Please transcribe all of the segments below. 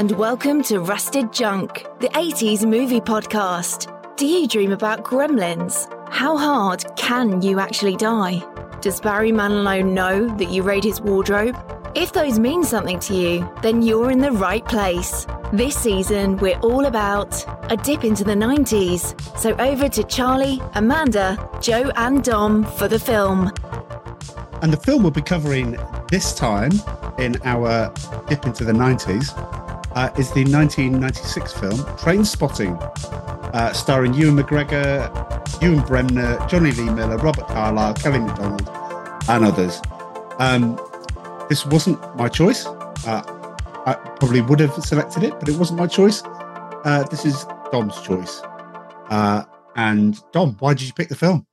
and welcome to Rusted Junk, the 80s movie podcast. Do you dream about gremlins? How hard can you actually die? Does Barry Manilow know that you raid his wardrobe? If those mean something to you, then you're in the right place. This season, we're all about a dip into the 90s. So over to Charlie, Amanda, Joe, and Dom for the film. And the film we'll be covering this time in our dip into the 90s uh, is the 1996 film Trainspotting, uh, starring Ewan McGregor, Ewan Bremner, Jonny Lee Miller, Robert Carlyle, Kelly MacDonald, and others. Um, this wasn't my choice. Uh, I probably would have selected it, but it wasn't my choice. Uh, this is Dom's choice. Uh, and Dom, why did you pick the film?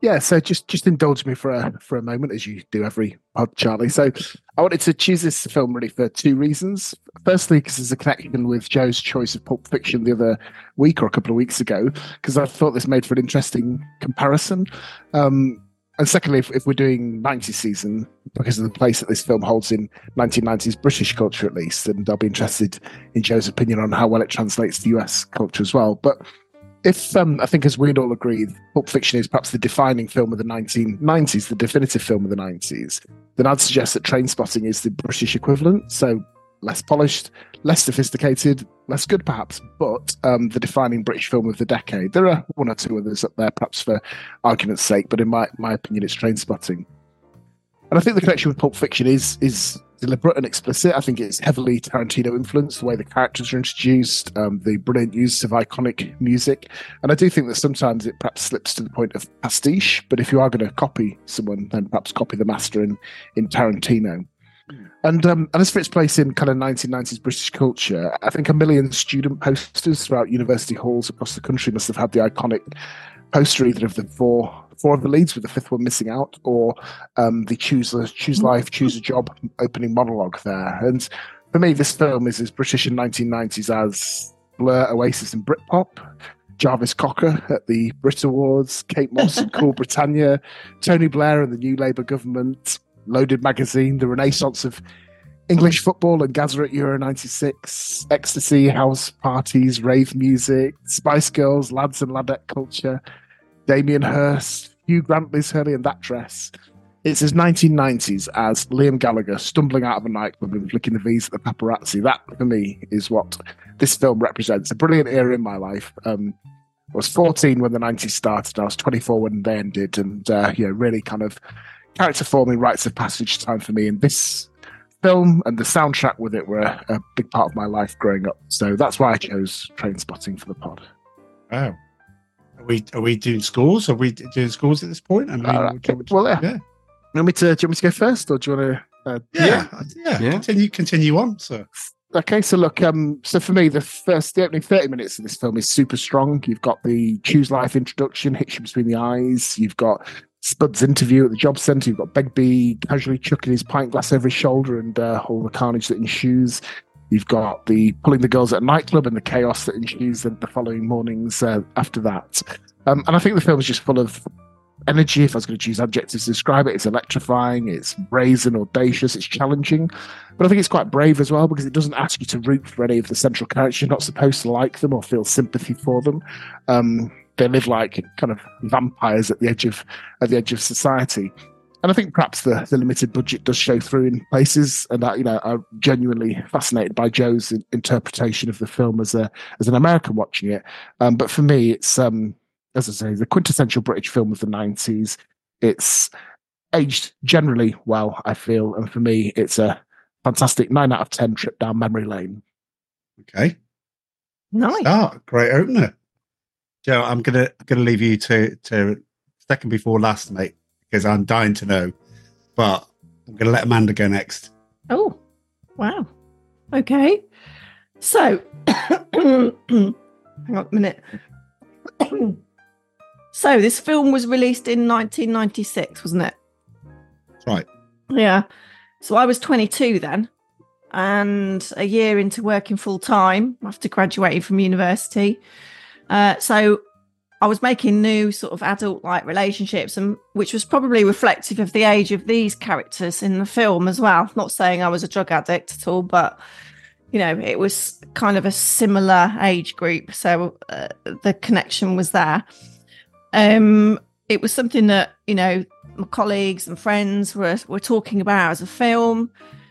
Yeah, so just just indulge me for a for a moment, as you do every pod, Charlie. So I wanted to choose this film really for two reasons. Firstly, because there's a connection with Joe's choice of Pulp Fiction the other week or a couple of weeks ago, because I thought this made for an interesting comparison. Um, and secondly, if, if, we're doing 90s season, because of the place that this film holds in 1990s British culture, at least, and I'll be interested in Joe's opinion on how well it translates to US culture as well. But if um, I think, as we'd all agree, Pulp Fiction is perhaps the defining film of the 1990s, the definitive film of the 90s, then I'd suggest that Trainspotting is the British equivalent. So less polished, less sophisticated, less good perhaps, but um, the defining British film of the decade. There are one or two others up there, perhaps for argument's sake, but in my, my opinion, it's Trainspotting. And I think the connection with Pulp Fiction is is deliberate and explicit. I think it's heavily Tarantino influenced, the way the characters are introduced, um, the brilliant use of iconic music. And I do think that sometimes it perhaps slips to the point of pastiche, but if you are going to copy someone, then perhaps copy the master in, in Tarantino. And um, and as for its place in kind of 1990s British culture, I think a million student posters throughout university halls across the country must have had the iconic poster either of the four four of the leads, with the fifth one missing out, or um, the choose a, choose life, choose a job opening monologue there. And for me, this film is as British in 1990s as Blur, Oasis, and Britpop. Jarvis Cocker at the Brit Awards, Kate Moss and Cool Britannia, Tony Blair and the New Labour government, Loaded Magazine, the renaissance of English football and Gazza at Euro 96, ecstasy, house parties, rave music, Spice Girls, lads and ladette culture, Damien Hirst, Hugh Grant, Liz Hurley, and that dress. It's as 1990s as Liam Gallagher stumbling out of a nightclub and flicking the V's at the paparazzi. That, for me, is what this film represents. A brilliant era in my life. Um, I was 14 when the 90s started. I was 24 when they ended. And, uh, yeah, really kind of character forming rites of passage time for me. And this film and the soundtrack with it were a, big part of my life growing up. So that's why I chose Trainspotting for the pod. Wow. Are we are we doing scores? Are we doing scores at this point? I mean, uh, well, yeah. yeah. You want me to? Do you want me to go first, or do you want to? Uh, yeah, yeah, yeah, yeah. Continue, continue on, sir. Okay, so look, um, so for me, the first, the opening thirty minutes of this film is super strong. You've got the choose life introduction, hits you between the eyes. You've got Spud's interview at the job centre. You've got Begbie casually chucking his pint glass over his shoulder and uh, all the carnage that ensues. You've got the pulling the girls at a nightclub and the chaos that ensues the, the following mornings uh, after that. Um, and I think the film is just full of energy. If I was going to choose adjectives to describe it, it's electrifying, it's brazen, audacious, it's challenging. But I think it's quite brave as well because it doesn't ask you to root for any of the central characters. You're not supposed to like them or feel sympathy for them. Um, they live like kind of vampires at the edge of at the edge of society and I think perhaps the, the limited budget does show through in places, and that you know I'm genuinely fascinated by Joe's interpretation of the film as a as an American watching it. Um, but for me, it's um, as I say, the quintessential British film of the '90s. It's aged generally well, I feel, and for me, it's a fantastic nine out of ten trip down memory lane. Okay, nice. Start great opener, Joe. I'm gonna gonna leave you to to second before last, mate because I'm dying to know. But I'm going to let Amanda go next. Oh, wow. Okay. So, hang on a minute. so, this film was released in 1996, wasn't it? That's right. Yeah. So, I was 22 then, and a year into working full time after graduating from university. Uh, so, I was making new sort of adult like relationships, and which was probably reflective of the age of these characters in the film as well. Not saying I was a drug addict at all, but you know, it was kind of a similar age group, so uh, the connection was there. Um, it was something that you know my colleagues and friends were were talking about as a film.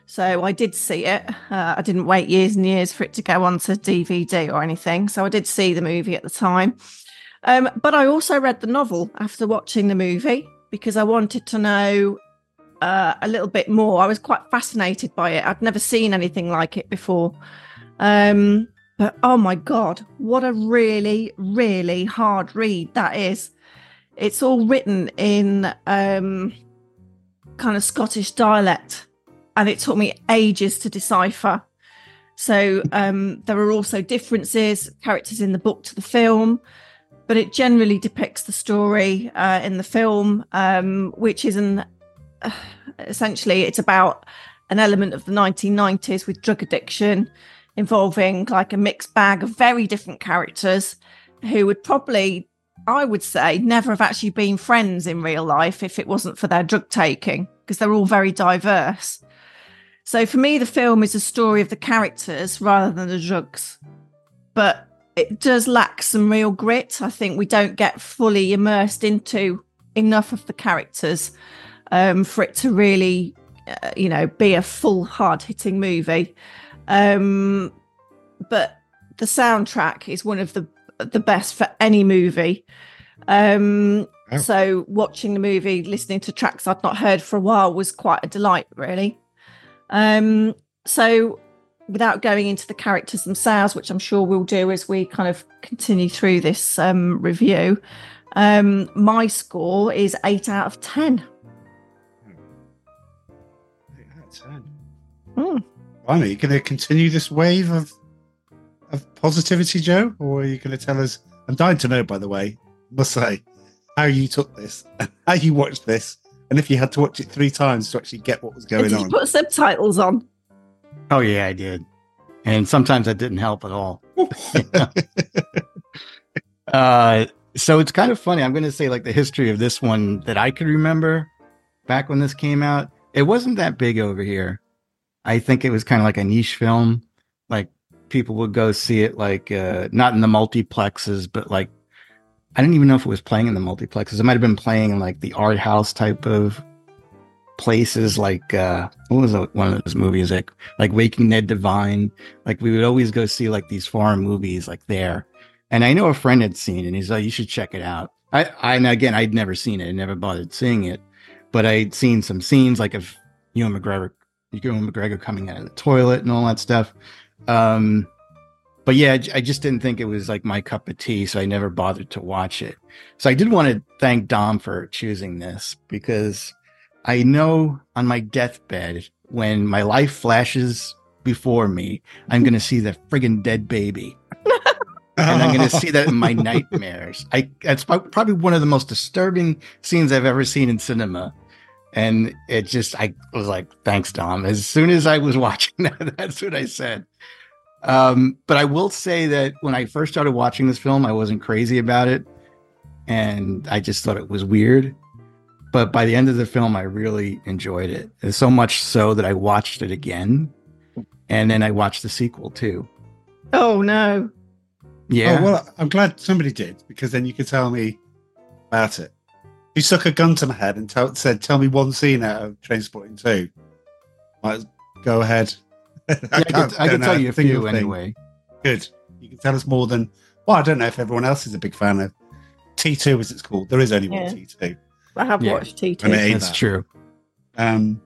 So I did see it. Uh, I didn't wait years and years for it to go onto DVD or anything. So I did see the movie at the time. Um, but I also read the novel after watching the movie because I wanted to know uh, a little bit more. I was quite fascinated by it. I'd never seen anything like it before. Um, but oh my God, what a really, really hard read that is. It's all written in um, kind of Scottish dialect, and it took me ages to decipher. So um, there are also differences, characters in the book to the film, but it generally depicts the story uh, in the film, um, which is an uh, essentially it's about an element of the 1990s with drug addiction involving like a mixed bag of very different characters who would probably I would say never have actually been friends in real life if it wasn't for their drug taking because they're all very diverse. So for me, the film is a story of the characters rather than the drugs. But it does lack some real grit. I think we don't get fully immersed into enough of the characters um, for it to really, uh, you know, be a full hard hitting movie. Um, but the soundtrack is one of the the best for any movie. Um, oh. So watching the movie, listening to tracks I'd not heard for a while was quite a delight, really. Um, so without going into the characters themselves, which I'm sure we'll do as we kind of continue through this um, review, um, my score is eight out of ten. Eight out of ten. Mm. are you going to continue this wave of of positivity, Joe, or are you going to tell us? I'm dying to know, by the way, must say, how you took this, how you watched this, and if you had to watch it three times to actually get what was going Did on. You put subtitles on. Oh yeah, I did, and sometimes that didn't help at all. uh, so it's kind of funny. I'm going to say like the history of this one that I could remember back when this came out. It wasn't that big over here. I think it was kind of like a niche film. Like people would go see it like uh, not in the multiplexes, but like I didn't even know if it was playing in the multiplexes. It might have been playing in like the art house type of places like uh what was it, one of those movies like like Waking Ned Devine. Like we would always go see like these foreign movies like there. And I know a friend had seen it and he's like, you should check it out. I, I and again I'd never seen it, I never bothered seeing it, but I'd seen some scenes like of you Ewan McGregor you Ewan McGregor coming out of the toilet and all that stuff. Um, but yeah, I just didn't think it was like my cup of tea, so I never bothered to watch it. So I did want to thank Dom for choosing this because I know on my deathbed, when my life flashes before me, I'm going to see the friggin' dead baby. and I'm going to see that in my nightmares. I that's probably one of the most disturbing scenes I've ever seen in cinema. And it just, I was like, thanks, Dom. As soon as I was watching that, that's what I said. Um, but I will say that when I first started watching this film, I wasn't crazy about it. And I just thought it was weird. But by the end of the film, I really enjoyed it. And so much so that I watched it again. And then I watched the sequel too. Oh, no. Yeah. Oh, well, I'm glad somebody did because then you could tell me about it. You stuck a gun to my head and tell, said, "Tell me one scene out of Trainspotting 2. Might go ahead. I, yeah, I, can, I can tell you a few anyway. Good. You can tell us more than. Well, I don't know if everyone else is a big fan of T2, as it's called. There is only one T2. I have yeah. watched T2. That's that. true. Um,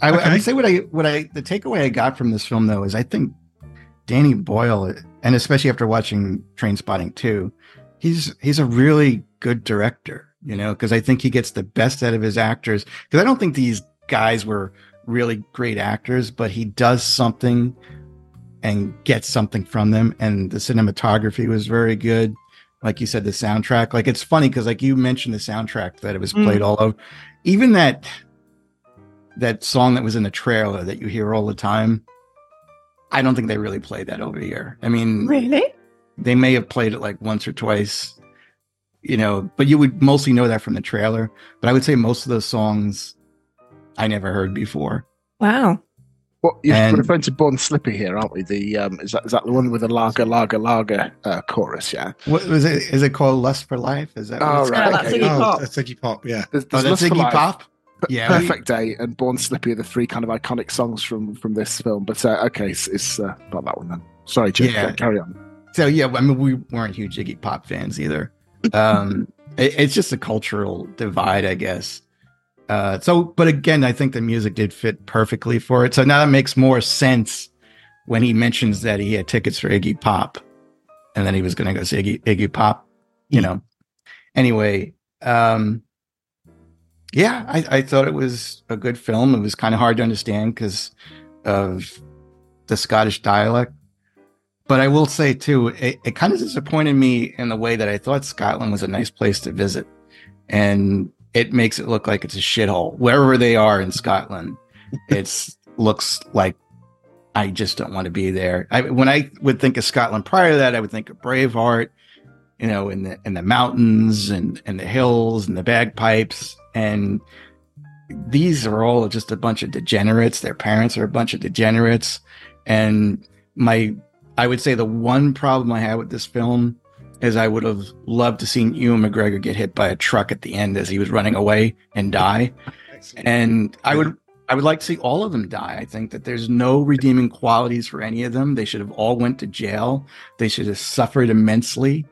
I, okay. I would say what I what I the takeaway I got from this film though is I think Danny Boyle, and especially after watching Trainspotting 2, he's he's a really good director. You know, because I think he gets the best out of his actors. Because I don't think these guys were really great actors, but he does something and gets something from them. And the cinematography was very good. Like you said, the soundtrack. Like it's funny because like you mentioned the soundtrack that it was played mm. all over. Even that that song that was in the trailer that you hear all the time. I don't think they really played that over here. I mean, really? They may have played it like once or twice, you know, but you would mostly know that from the trailer. But I would say most of those songs I never heard before. Wow. What you're And- referring to Born Slippy here, aren't we? The um, is that is that the one with the lager, lager, lager uh, chorus? Yeah. What was it? Is it called Lust for Life? Is that? Oh, it's right, Yeah, called? that's okay. Iggy oh, Pop. that's Iggy Pop. Yeah. There's, Oh, there's that's Lust for Iggy Life, Pop. P- Yeah, we- Perfect Day, and Born Slippy are the three kind of iconic songs from from this film. But uh, okay, it's, it's uh, not that one then. Sorry, Jim. Yeah. Carry on. So yeah, I mean, we weren't huge Iggy Pop fans either. Um, it- it's just a cultural divide, I guess. Uh, so, but again, I think the music did fit perfectly for it. So now that makes more sense when he mentions that he had tickets for Iggy Pop, and then he was going to go see Iggy, Iggy Pop. You know. Anyway, um, yeah, I, I thought it was a good film. It was kind of hard to understand because of the Scottish dialect. But I will say too, it, it kind of disappointed me in the way that I thought Scotland was a nice place to visit. And it makes it look like it's a shithole. Wherever they are in Scotland, it's looks like I just don't want to be there. I, when I would think of Scotland prior to that, I would think of Braveheart, you know, in the in the mountains and and the hills and the bagpipes. And these are all just a bunch of degenerates. Their parents are a bunch of degenerates. And my I would say the one problem I had with this film is I would have loved to seen Ewan McGregor get hit by a truck at the end as he was running away and die. And I would I would like to see all of them die. I think that there's no redeeming qualities for any of them. They should have all went to jail. They should have suffered immensely.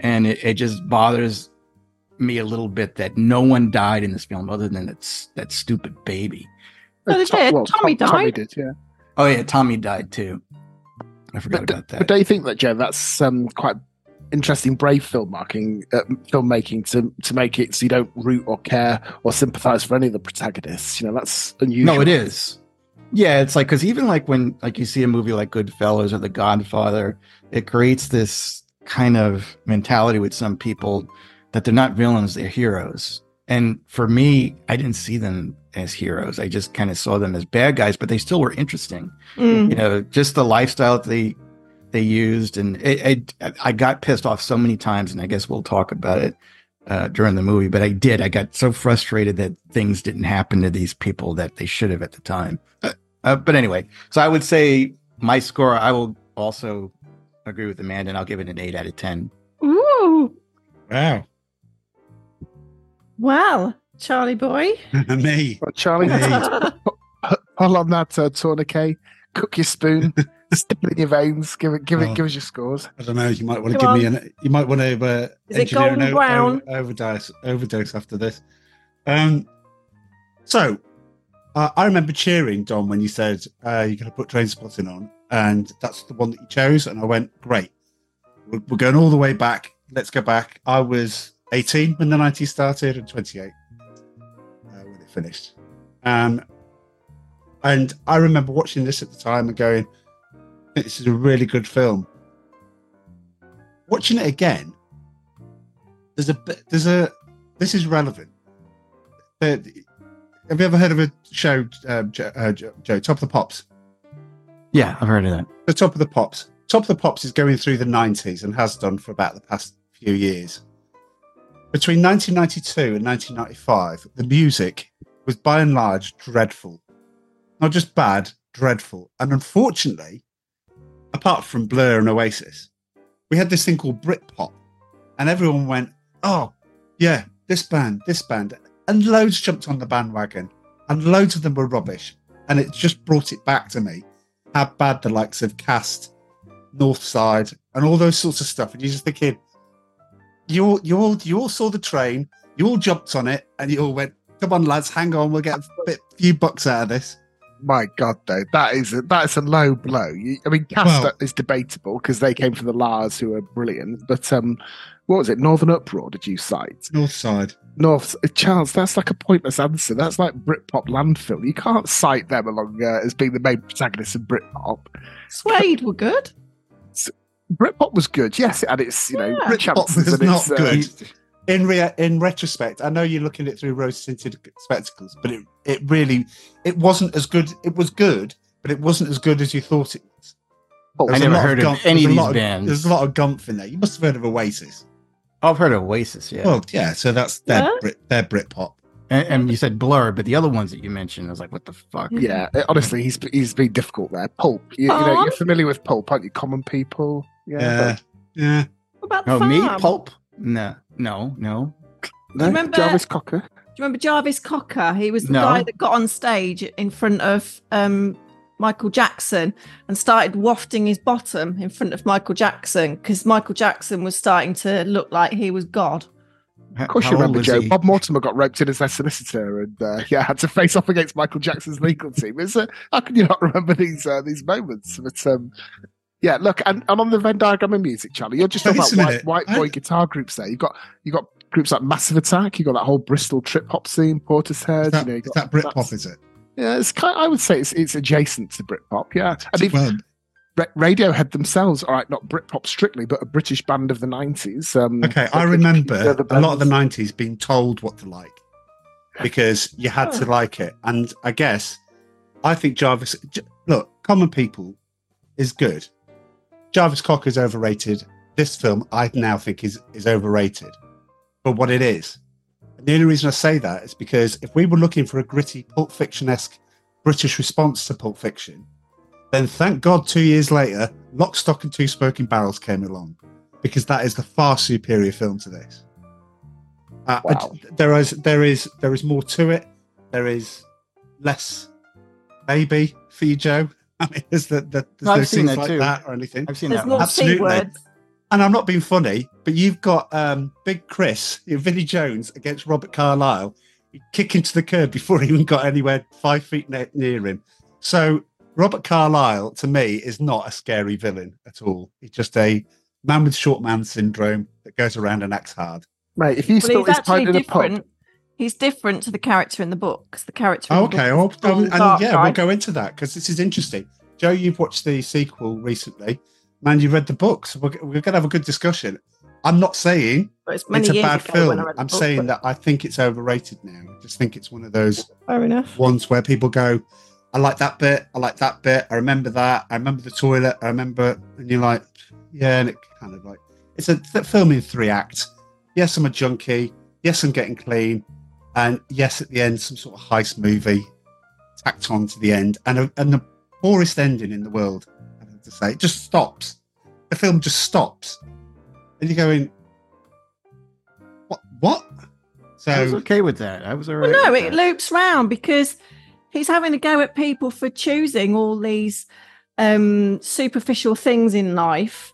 And it, it just bothers me a little bit that no one died in this film other than that, that stupid baby. Oh, they Tom- did. well, Tommy Tom- Tommy died. did, yeah. Oh yeah, Tommy died too. I forgot But, about that. but don't you think that, Joe? That's um, quite interesting, brave filmmaking, uh, filmmaking to to make it so you don't root or care or sympathise for any of the protagonists. You know, that's unusual. No, it is. Yeah, it's like because even like when like you see a movie like Goodfellas or The Godfather, it creates this kind of mentality with some people that they're not villains, they're heroes. And for me, I didn't see them as heroes. I just kind of saw them as bad guys, but they still were interesting. Mm. You know, just the lifestyle that they they used, and it, it, I got pissed off so many times, and I guess we'll talk about it uh, during the movie. But I did. I got so frustrated that things didn't happen to these people that they should have at the time. Uh, uh, but anyway, so I would say my score. I will also agree with Amanda, and I'll give it an eight out of ten. Ooh. Wow. Well, Charlie boy. Me. But Charlie, Hey. pull on that uh, tourniquet, cook your spoon, stick it in your veins, give it, give it, Oh. give us your scores. I don't know. You might want to Come give me an. You might want to uh, Is it engineer an golden brown? overdose overdose after this. Um. So, uh, I remember cheering Dom when you said uh, you're going to put Trainspotting on, and that's the one that you chose, and I went, great. We're, we're going all the way back. Let's go back. I was 18 when the 90s started, and 28 uh, when it finished. Um, and I remember watching this at the time and going, this is a really good film. Watching it again, there's a there's a this is relevant. But have you ever heard of a show, uh, Joe, uh, Joe, Joe, Top of the Pops? Yeah, I've heard of that. The Top of the Pops. Top of the Pops is going through the 90s and has done for about the past few years. Between 1992 and 1995, the music was by and large dreadful. Not just bad, dreadful. And unfortunately, apart from Blur and Oasis, we had this thing called Britpop. And everyone went, oh, yeah, this band, this band. And loads jumped on the bandwagon. And loads of them were rubbish. And it just brought it back to me how bad the likes of Cast, Northside, and all those sorts of stuff. And you're just thinking, you all, you all, you all saw the train, you all jumped on it, and you all went, "Come on, lads, hang on, we'll get a bit, few bucks out of this." My God, though, that is a, that is a low blow. You, I mean, Cast Well- is debatable because they came from the La's, who are brilliant. But um, what was it? Northern Uproar? Did you cite? Northside. North Charles? That's like a pointless answer. That's like Britpop landfill. You can't cite them along uh, as being the main protagonists of Britpop. Suede were good. Britpop was good, yes, and it's you know Yeah. rich Britpop chances was and it's, not uh, good. In rea- in retrospect, I know you're looking at it through rose tinted spectacles, but it, it really it wasn't as good. It was good, but it wasn't as good as you thought it was. oh, I There's a never lot heard of Gump- any there's a of these lot of- bands. There's a lot of Gumph in there. You must have heard of Oasis. I've heard of Oasis, yeah. Well, yeah. So that's their Yeah. Brit, their Britpop. And, and you said Blur, but the other ones that you mentioned, I was like, what the fuck? Yeah, uh, honestly, he's he's been difficult there. Pulp, you, you know, you're familiar with Pulp, aren't you? Common People. Yeah, yeah. What about the Oh, me? farm? Pulp? No, no, no. No, remember- Jarvis Cocker. Do you remember Jarvis Cocker? He was the No. guy that got on stage in front of um, Michael Jackson and started wafting his bottom in front of Michael Jackson because Michael Jackson was starting to look like he was God. Of course, how you remember Joe. he? Bob Mortimer got roped in as their solicitor, and uh, yeah, had to face off against Michael Jackson's legal team. It's, uh, how can you not remember these uh, these moments? But um, yeah, look, and, and on the Venn diagram of music, Charlie, you're just talking Wait about white, white boy guitar groups. There, you've got you got groups like Massive Attack. you've got that whole Bristol trip hop scene, Portishead. Is that, you know, got- that Britpop? Is it? Yeah, it's kind. I would say it's it's adjacent to Britpop. Yeah, and even Well, Radiohead themselves, all right, not Britpop strictly, but a British band of the nineties. Um, okay, I remember a lot of the '90s being told what to like because you had to like it, and I guess I think Jarvis. Look, Common People is good. Jarvis Cocker is overrated. This film, I now think, is is overrated for what it is. And the only reason I say that is because if we were looking for a gritty Pulp Fiction esque British response to Pulp Fiction, then thank God two years later, Lock, Stock, and Two Smoking Barrels came along because that is the far superior film to this. Uh, Wow. there is there is there is more to it. There is less maybe for you, Joe. I mean, there's the, the there's I've no seen scenes that like too. that or anything. I've seen There's that more one. Absolutely. And I'm not being funny, but you've got um, Big Chris, Vinnie Jones against Robert Carlyle, kick him to the curb before he even got anywhere five feet ne- near him. So Robert Carlyle, to me, is not a scary villain at all. He's just a man with short man syndrome that goes around and acts hard. mate. If you Well, spilt he's his pint in a pub, different. He's different to the character in the book. 'cause the character. in Oh, the okay. Well, um, and dark yeah, guy. we'll go into that because this is interesting. Joe, you've watched the sequel recently. Man, you read the books. We're, we're going to have a good discussion. I'm not saying it's it's a bad film. I'm book, saying but that I think it's overrated now. I just think it's one of those Fair enough. ones where people go, I like that bit, I like that bit, I remember that, I remember the toilet, I remember, and you're like, yeah, and it kind of like, it's a th- film in three acts. Yes, I'm a junkie. Yes, I'm getting clean. And yes, at the end, some sort of heist movie tacked on to the end. And, a, and the poorest ending in the world, I have to say. It just stops. The film just stops. And you're going, what? What? So, I was okay with that. I was all right. Well, no, with it that. loops round because he's having a go at people for choosing all these um, superficial things in life,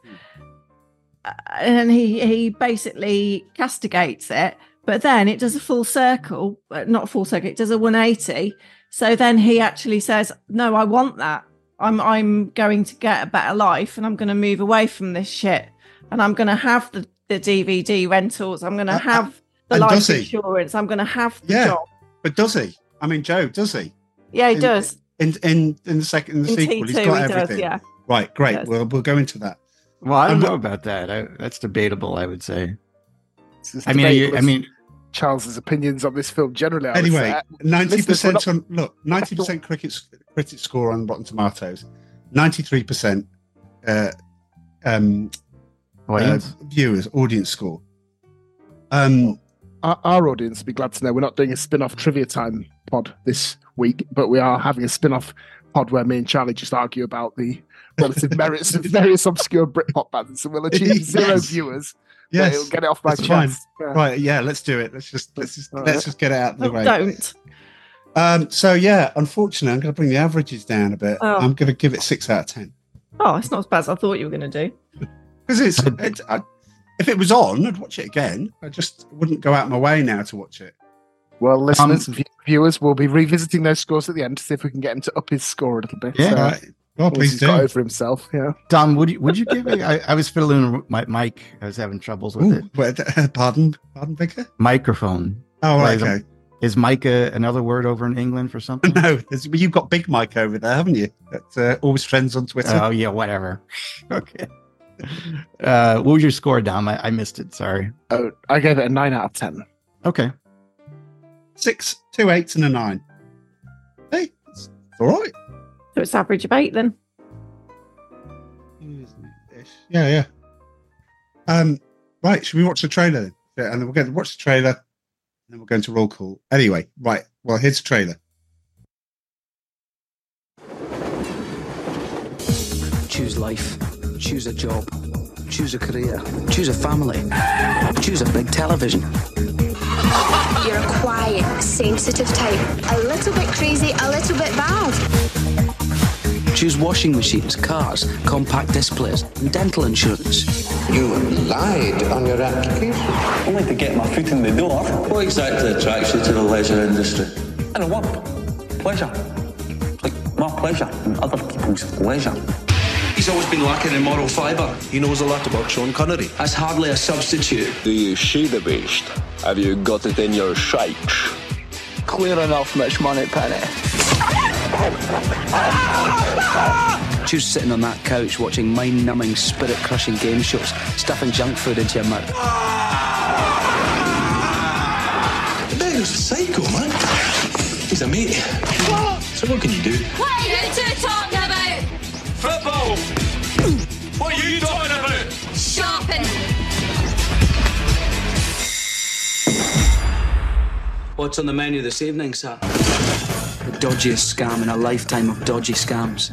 Uh, and he he basically castigates it. But then it does a full circle, uh, not a full circle. It does a one eighty. So then he actually says, "No, I want that. I'm I'm going to get a better life, and I'm going to move away from this shit, and I'm going to have the the DVD rentals. I'm going to Uh, uh, have." The and life insurance. I'm going to have the Yeah. job. but does he? I mean, Joe, does he? Yeah, he In- does. In in in the second in the In sequel, T he's two, got he everything. does. Yeah. Right, great. Yes. We'll we'll go into that. Well, I don't And know about that. I, that's debatable. I would say. I mean, I, I mean, Charles's opinions on this film generally. I Anyway, ninety percent on look, ninety percent cricket critic score on Rotten Tomatoes, ninety three percent uh um audience. uh, viewers audience score. Um, our, our audience will be glad to know we're not doing a spin-off trivia time pod this week, but we are having a spin-off pod where me and Charlie just argue about the relative merits of various obscure Britpop bands, and we'll achieve zero Yes. viewers. But it'll yes, get it off my That's fine. chest. Yeah. right, yeah. Let's do it. Let's just let's just All let's right. just get it out of the Oh, way. don't. Um, so yeah, unfortunately, I'm going to bring the averages down a bit. Oh. I'm going to give it six out of ten. Oh, it's not as bad as I thought you were going to do. Because it's, it, I, if it was on, I'd watch it again. I just wouldn't go out of my way now to watch it. Well, listeners, Um, viewers, we'll be revisiting those scores at the end to see if we can get him to up his score a little bit. Yeah. So, Right. Well, once please he's do. got over himself. Yeah. Dom, would you would you give it? I, I was fiddling with my mic. I was having troubles with it. Wait, uh, pardon, pardon, Vicar. Microphone. Oh, right, Right, okay. Is mic a, another word over in England for something? No, you've got Big Mike over there, haven't you? That's uh, always trends on Twitter. Oh yeah, whatever. okay. Uh, what was your score, Dom? I, I missed it. Sorry. Oh, I gave it a nine out of ten. Okay. Six, two eights, and a nine. Hey, it's all right. So it's average of eight then. Yeah, yeah. Um, right. Should we watch the trailer then? And then we're going to watch the trailer. And then we're going to roll call. Anyway, right. Well, here's a trailer. Choose life. Choose a job. Choose a career. Choose a family. Choose a big television. You're a quiet, sensitive type. A little bit crazy, a little bit bad. Choose washing machines, cars, compact displays, and dental insurance. You lied on your application. Only to get my foot in the door. What exactly attracts you to the leisure industry? I don't want pleasure. It's like my pleasure and other people's leisure. He's always been lacking in moral fibre. He knows a lot about Sean Connery. That's hardly a substitute. Do you see the beast? Have you got it in your sights? Clear enough, Miss Moneypenny. Choose sitting on that couch watching mind numbing, spirit crushing game shows, stuffing junk food into your mouth. The beggar's a psycho, man. He's a mate. So what can you do? What are you two talking about? Football! what are you talking about? Shopping. What's on the menu this evening, sir? The dodgiest scam in a lifetime of dodgy scams.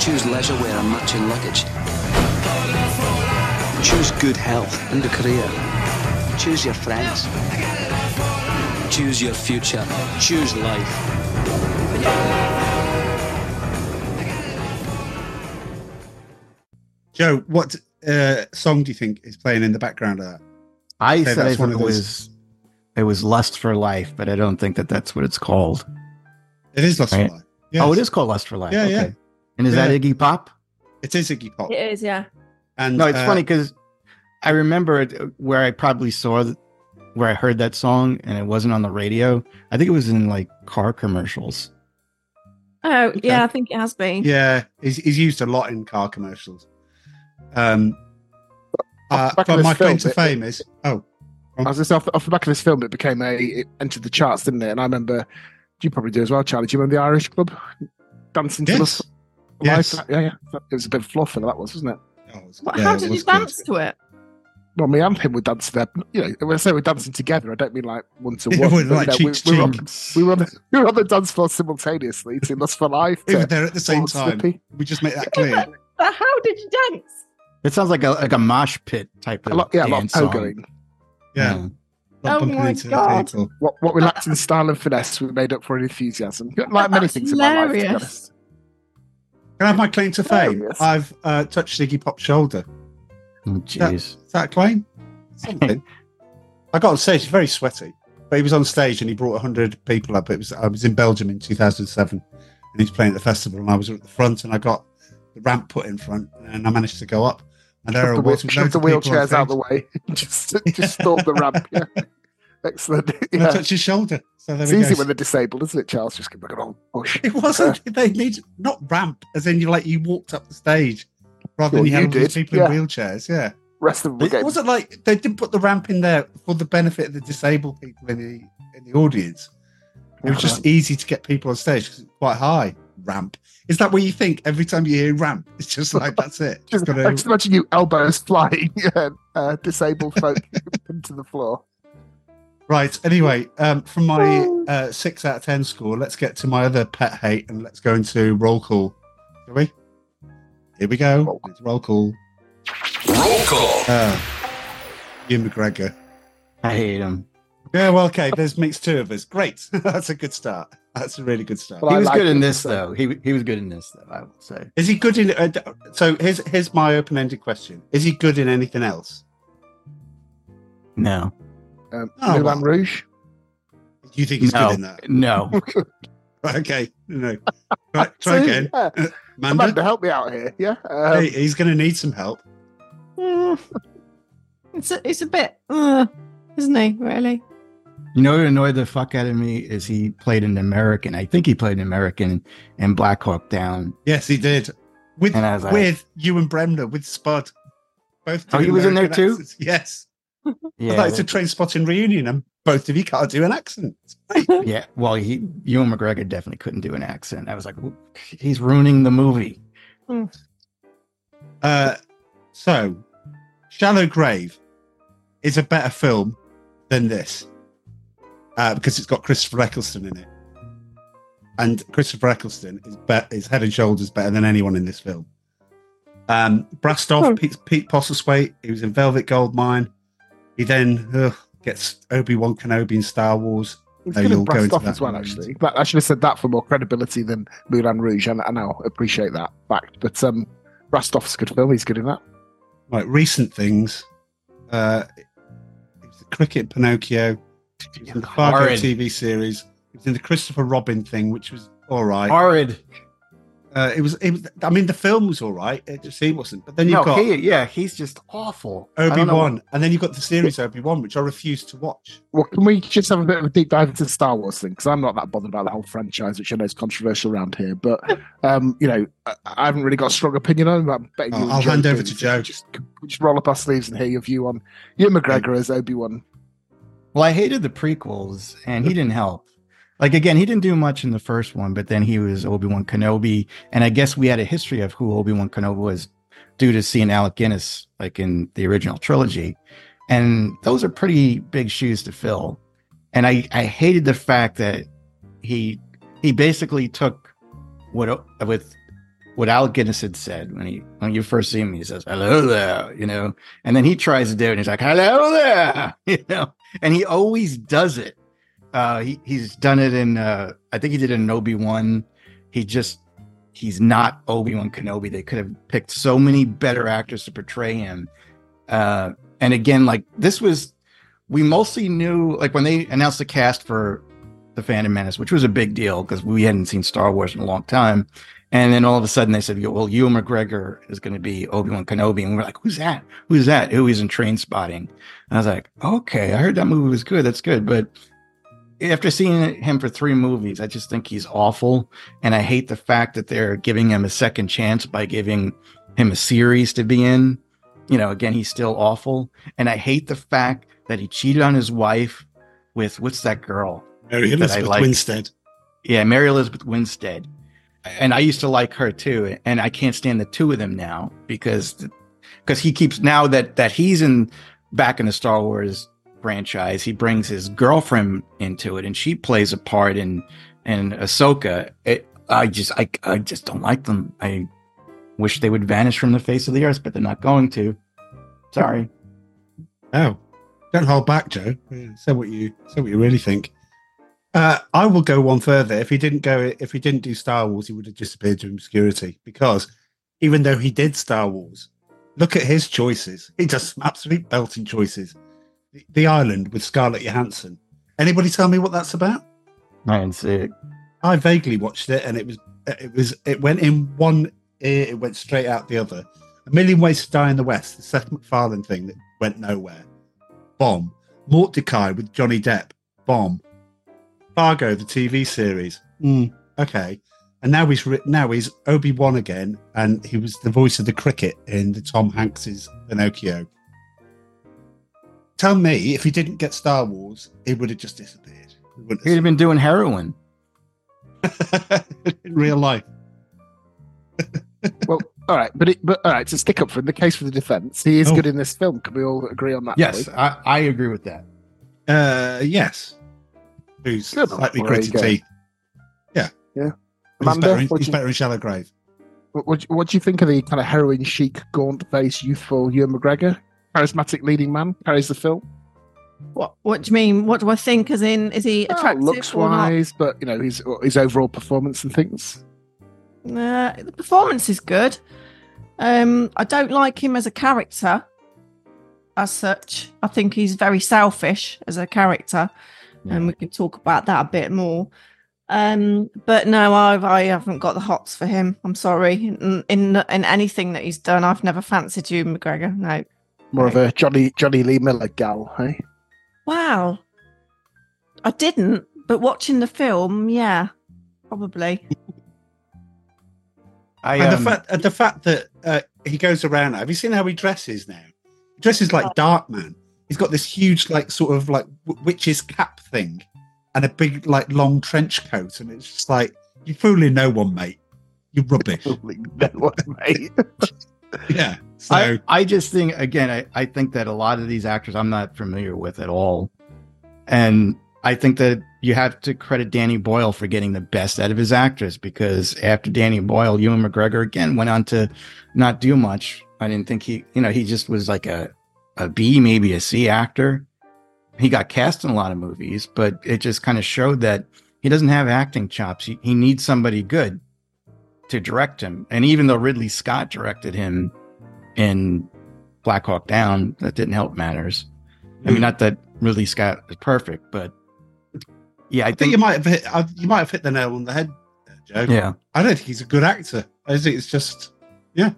Choose leisure wear and matching luggage. Choose good health and a career. Choose your friends. Choose your future. Choose life. Joe, what uh, song do you think is playing in the background of that? I Okay, said that's it one of those- was it was Lust for Life, but I don't think that that's what it's called. It is Lust Right. for Life. Yes. Oh, it is called Lust for Life. Yeah, okay. yeah. And is Yeah. that Iggy Pop? It is Iggy Pop. It is, yeah. And No, it's uh, funny because I remember uh, where I probably saw th- where I heard that song and it wasn't on the radio. I think it was in like car commercials. Oh, Okay. yeah, I think it has been. Yeah, he's, he's used a lot in car commercials. Um, uh, Off the back of but my claim film, to fame is oh, as I was just off, off the back of this film, it became a it entered the charts, didn't it? And I remember you probably do as well, Charlie. Do you remember the Irish Club dancing to yes, the yes. Yeah, yeah. It was a bit of fluff, and that was, wasn't it? Oh, it was- What, yeah, how it did you was good. dance to it? Well, me and him were dancing there. You know, when I say we're dancing together, I don't mean like one to one. we're but, like you know, cheek we, to we, were on, we were on the we were on the dance floor simultaneously to Lust for Life. We were there at the same time. Slippy. We just make that clear. But how did you dance? It sounds like a like a mosh pit type of A lot, yeah, a lot of song. pogoing. Yeah, Yeah. Oh my God. What what we lacked in style and finesse, we made up for in enthusiasm. Like many That's things in my life, to be Can I have my claim to fame? Hilarious. I've uh, touched Iggy Pop's shoulder. Oh, jeez. Is that a claim? Something. I got on stage, very sweaty, but he was on stage and he brought 100 people up. It was I was in Belgium in 2007 and he's playing at the festival and I was at the front and I got the ramp put in front and I managed to go up. And there Shove the, shove the wheelchairs out of the way. just just stalk the ramp. Yeah. Excellent. Yeah. touched his shoulder. So there It's easy go. when they're disabled, isn't it, Charles? Just give like an old push. It wasn't. They need not ramp, as in you like you walked up the stage rather Well, than you you did, people yeah. in wheelchairs. Yeah, Rest of them were it wasn't like they didn't put the ramp in there for the benefit of the disabled people in the in the audience. It was just easy to get people on stage because it's quite high ramp. Is that what you think every time you hear ramp? It's just like that's it. Just, Just I gotta- just imagine you elbows flying uh, uh, disabled folk into the floor. Right. Anyway, um, from my uh, six out of ten score, let's get to my other pet hate and let's go into roll call. Shall we? Here we go. It's roll call. Roll call. Uh, Ewan McGregor. I hate him. Yeah, well, okay. There's makes two of us. Great. That's a good start. That's a really good start. Well, he was like good in this so- though. He he was good in this though. I would say. Is he good in? Uh, so here's here's my open-ended question: Is he good in anything else? No, Um, Oh, Moulin well. Rouge. Do you think he's no, good in that? no. Okay. No. Right, try again. Yeah. Amanda, Amanda, help me out here. Yeah. Um, hey, he's going to need some help. Mm. It's a, it's a bit, uh, isn't he? Really? You know what annoyed the fuck out of me is he played an American. I think he played an American in Black Hawk Down. Yes, he did. With And I was like- with Ewan Bremner with Spud. Both. Oh, doing he was in there American too? Yes. Yeah, I thought it's a train spotting reunion, and both of you can't do an accent. yeah. Well, he, Ewan McGregor definitely couldn't do an accent. I was like, he's ruining the movie. Uh, so, Shallow Grave is a better film than this uh, because it's got Christopher Eccleston in it, and Christopher Eccleston is be- is head and shoulders better than anyone in this film. Um, Brassed Off, Pete, Pete Postlethwaite, he was in Velvet Goldmine. He then ugh, gets Obi Wan Kenobi in Star Wars. He's Uh, you'll go into Brassed Off that as well, actually. But I should have said that for more credibility than Moulin Rouge, and I now appreciate that fact. But um, Brassed Off's a good film. He's good in that. Right, recent things. Uh, it was the Cricket Pinocchio. It was in the Fargo Horrid. TV series. It was in the Christopher Robin thing, which was all right. Horrid. Uh, it was. It was. I mean, the film was all right. It just he wasn't. But then you've No, got he, yeah, he's just awful. Obi Wan, and then you've got the series Obi Wan, which I refuse to watch. Well, can we just have a bit of a deep dive into the Star Wars thing? Because I'm not that bothered about the whole franchise, which I know is controversial around here. But um, you know, I, I haven't really got a strong opinion on but I'm betting you I'll, and I'll Joe hand over to Joe. Just, just roll up our sleeves and hear your view on Ewan McGregor as Obi Wan. Well, I hated the prequels, and he didn't help. Like again, he didn't do much in the first one, but then he was Obi Wan Kenobi, and I guess we had a history of who Obi Wan Kenobi was due to seeing Alec Guinness, like in the original trilogy, and those are pretty big shoes to fill. And I I hated the fact that he he basically took what with what Alec Guinness had said when he when you first see him, he says hello there, you know, and then he tries to do it, and he's like hello there, you know, and he always does it. Uh, he he's done it in uh, I think he did it in Obi Wan. He just he's not Obi Wan Kenobi. They could have picked so many better actors to portray him. Uh, and again, like this was we mostly knew like when they announced the cast for the Phantom Menace, which was a big deal because we hadn't seen Star Wars in a long time. And then all of a sudden they said, well, Ewan McGregor is going to be Obi-Wan Kenobi. And we're like, who's that? Who's that? Who is in train spotting? And I was like, okay, I heard that movie was good. That's good. But after seeing him for three movies, I just think he's awful. And I hate the fact that they're giving him a second chance by giving him a series to be in. You know, again, he's still awful. And I hate the fact that he cheated on his wife with what's that girl? Mary Elizabeth like? Winstead. Yeah, Mary Elizabeth Winstead. And I used to like her too, and I can't stand the two of them now because because he keeps now that that he's in back in the Star Wars franchise, he brings his girlfriend into it, and she plays a part in in Ahsoka. It, I just I I just don't like them. I wish they would vanish from the face of the earth, but they're not going to. Sorry. Oh, don't hold back, Joe. Say what you say what you really think. Uh, I will go one further. If he didn't go, if he didn't do Star Wars, he would have disappeared to obscurity. Because even though he did Star Wars, look at his choices. He does some absolute belting choices. The, Island with Scarlett Johansson. Anybody tell me what that's about? I didn't see it. I vaguely watched it, and it was it was it went in one ear, it went straight out the other. A Million Ways to Die in the West, the Seth MacFarlane thing that went nowhere. Bomb. Mortdecai with Johnny Depp. Bomb. Fargo, the TV series. Mm, okay. And now he's now he's Obi Wan again, and he was the voice of the cricket in the Tom Hanks's Pinocchio. Tell me, if he didn't get Star Wars, he would have just disappeared. We wouldn't He'd have been doing heroin. in real life. well, all right, but it, but all right. To stick up for him, the case for the defence, he is Oh. good in this film. Can we all agree on that? Yes, I, I agree with that. Uh, yes. Who's Good. slightly Well, gritted teeth. Yeah. Yeah. He's better, in, what he's do you- better in Shallow Grave. What, what, what do you think of the kind of heroin chic, gaunt face, youthful Ewan McGregor, charismatic leading man, carries the film? What What do you mean? What do I think? As in, is he attractive looks or not? wise, but you know his his overall performance and things. Uh, the performance is good. Um, I don't like him as a character, as such. I think he's very selfish as a character, and we can talk about that a bit more. Um, but no, I I haven't got the hots for him. I'm sorry. In in, in anything that he's done, I've never fancied Ewan McGregor. No. More of a Johnny Jonny Lee Miller gal, hey? Wow. I didn't, but watching the film, yeah, probably. I and um, the fact, and the fact that uh, he goes around. Have you seen how he dresses now? He dresses like Darkman. he's got this huge like sort of like w- witch's cap thing and a big like long trench coat and it's just like you're fooling no one mate you're rubbish no one, mate. yeah so I, I just think again, I, I think that a lot of these actors I'm not familiar with at all. And I think that you have to credit Danny Boyle for getting the best out of his actors because after Danny Boyle, Ewan McGregor again went on to not do much. I didn't think he, you know, he just was like a, a B, maybe a C actor. He got cast in a lot of movies, but it just kind of showed that he doesn't have acting chops. He, he needs somebody good to direct him. And even though Ridley Scott directed him in Black Hawk Down, that didn't help matters. I mean, not that Ridley Scott is perfect, but yeah, I, I think you might have hit you might have hit the nail on the head Joe. Yeah. I don't think he's a good actor. I think it's just yeah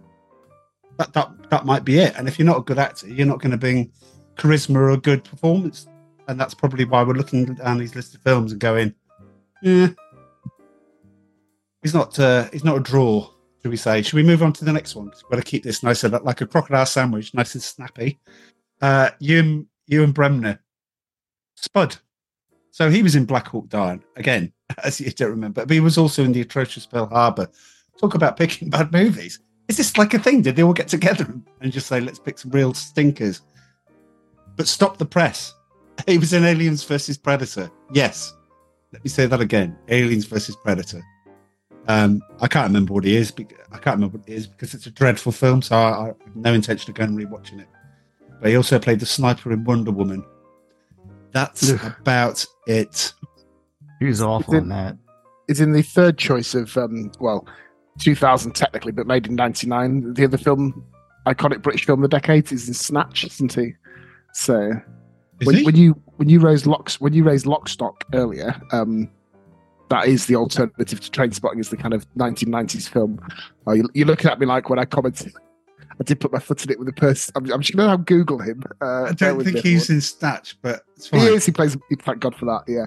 that that that might be it. And if you're not a good actor you're not going to bring charisma or a good performance. And that's probably why we're looking down these list of films and going yeah he's not uh, he's not a draw should we say? Should we move on to the next one? We've got to keep this nice and like a crocodile sandwich nice and snappy. Uh Ewan Bremner. Spud. So he was in Black Hawk Down again as you don't remember but he was also in the atrocious Pearl Harbor. Talk about picking bad movies. Is this like a thing? Did they all get together and just say let's pick some real stinkers but stop the press. He was in Aliens versus Predator. Yes. Let me say that again. Aliens versus Predator um, I can't remember what he is. bec- I can't remember what it is because it's a dreadful film, so I, I have no intention of going and rewatching it. But he also played the sniper in Wonder Woman. That's about it. He was awful in that. It's in the third choice of um, well, 2000 technically, but made in '99. The other film, iconic British film of the decade, is in Snatch, isn't he? So Is when, he? when you when you raised locks when you raised Lockstock earlier, um, that is the alternative to Trainspotting is the kind of 1990s film. Oh, you, you're looking at me like when I commented. I did put my foot in it with a person. I'm, I'm just going to Google him. Uh, I don't think he's everyone. in Snatch, but it's He is. He plays. He, thank God for that. Yeah.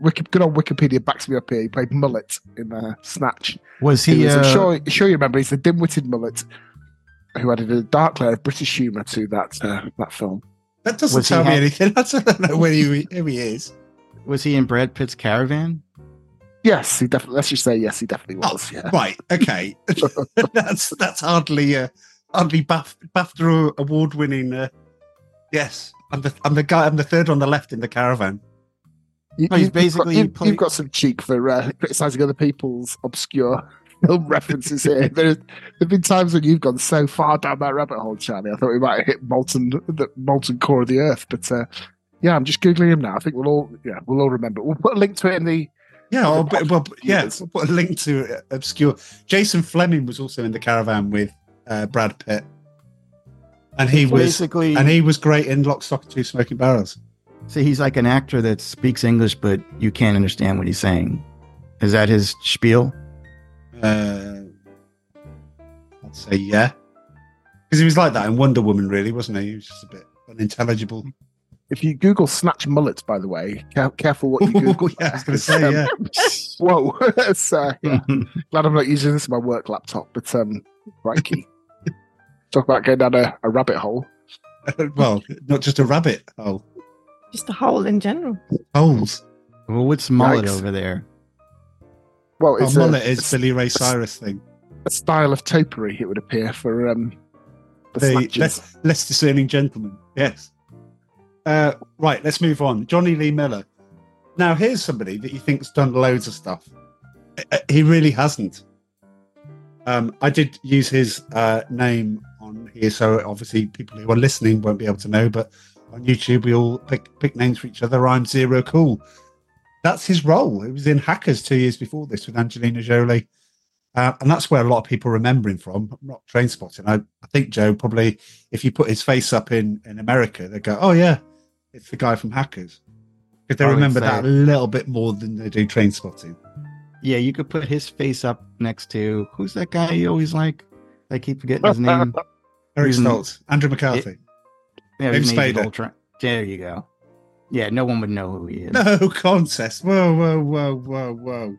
Wiki, good old Wikipedia backs me up here. He played Mullet in uh, Snatch. Was He he? was, I'm uh, sure, sure you remember. He's the dim-witted mullet who added a dark layer of British humour to that uh, that film. That doesn't Was tell me ha- anything. I don't know where he, who he is. Was he in Brad Pitt's Caravan? Yes, he definitely. Let's just say yes, he definitely Oh, was. yeah. right. Okay. that's that's hardly uh, hardly Baf- BAFTA award winning. Uh, yes, I'm the I'm the guy. I'm the third on the left in the caravan. You, Oh, he's you've got- basically you've, play- you've got some cheek for uh, criticising other people's obscure film references here. There have been times when you've gone so far down that rabbit hole, Charlie. I thought we might have hit molten the molten core of the earth, but uh, yeah, I'm just googling him now. I think we'll all yeah we'll all remember. We'll put a link to it in the Yeah, well, but, well, yeah. Yes. We'll put a link to uh, obscure. Jason Flemyng was also in the caravan with uh, Brad Pitt, and he was basically, and he was great in Lock, Stock, and Two Smoking Barrels. so he's like an actor that speaks English, but you can't understand what he's saying. Is that his spiel? Uh, I'd say yeah, because he was like that in Wonder Woman, really, wasn't he? He was just a bit unintelligible. If you Google snatch mullet, by the way, careful what you Google. yeah, I was going to say yeah. Whoa, so, yeah. glad I'm not using this on my work laptop, but um, crikey. Talk about going down a, a rabbit hole. well, not just a rabbit hole, Just a hole in general. holes. well, what's mullet Yikes. over there? Well, Oh, it's a, mullet is it's Billy Ray Cyrus thing. a style of topiary, it would appear, for um, the the less, less discerning gentleman. Yes. Uh, right, let's move on. Jonny Lee Miller. Now, here's somebody that you think's done loads of stuff. Uh, He really hasn't. Um, I did use his uh, name on here, so obviously people who are listening won't be able to know. But on YouTube, we all pick pick names for each other. I'm Zero Cool. That's his role. It was in Hackers two years before this with Angelina Jolie. Uh, and that's where a lot of people remember him from, not Trainspotting. I, I think Joe probably, if you put his face up in, in America, they go, "Oh yeah, it's the guy from Hackers," because they I remember that a little bit more than they do Trainspotting. Yeah, you could put his face up next to who's that guy you always like? I keep forgetting his name. Eric Stoltz, Andrew McCarthy. Yeah, James Spader. Ultra- There you go. Yeah, no one would know who he is. No contest. Whoa, whoa, whoa, whoa, whoa.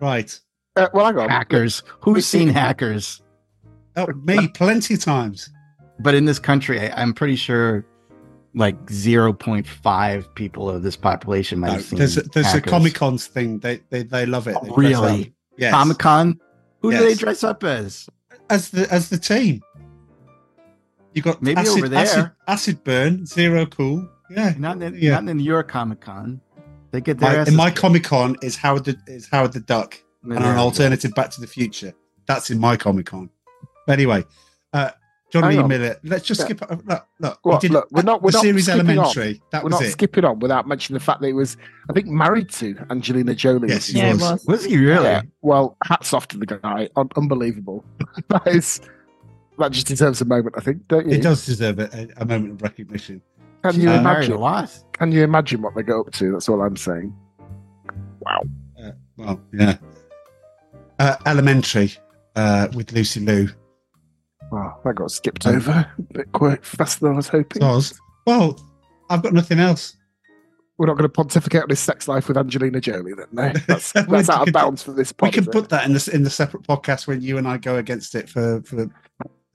Right. Uh, well, hang on. Hackers. Who's seen hackers? Oh, me, plenty of times. But in this country, I, I'm pretty sure like 0.5 people of this population might No, have seen. there's a, there's a Comic Cons thing. They, they they love it. They really? Yes. Comic Con. Who do they dress up as? as the as the team. You got Maybe acid, over there. Acid, acid burn, zero cool. Yeah, Not in, yeah. not in your Comic Con. They get their My, in my Comic Con is Howard the is Howard the Duck There and an alternative Back to the Future. That's in my Comic Con. But anyway, uh, John Hang Lee on. Miller. Let's just Yeah. skip. uh, Look, look. we did, look we're not. We're the not series Elementary. On. That we're was not it. skipping on without mentioning the fact that he was, I think, married to Angelina Jolie. Yes, he Yeah, was. was. Was he really? Yeah. Well, hats off to the guy. Un- unbelievable. that is. That just deserves a moment, I think, don't you? It does deserve a, a, a moment of recognition. Can She's you been imagine? a lot. Can you imagine what they go up to? That's all I'm saying. Wow. Uh, well, yeah. Uh, Elementary uh, with Lucy Liu. Wow, that got skipped over a bit quite faster than I was hoping. Soz. Well, I've got nothing else. We're not going to pontificate on his sex life with Angelina Jolie, then. No, that's, that's out of bounds for this. We can put that in the in the separate podcast when you and I go against it for for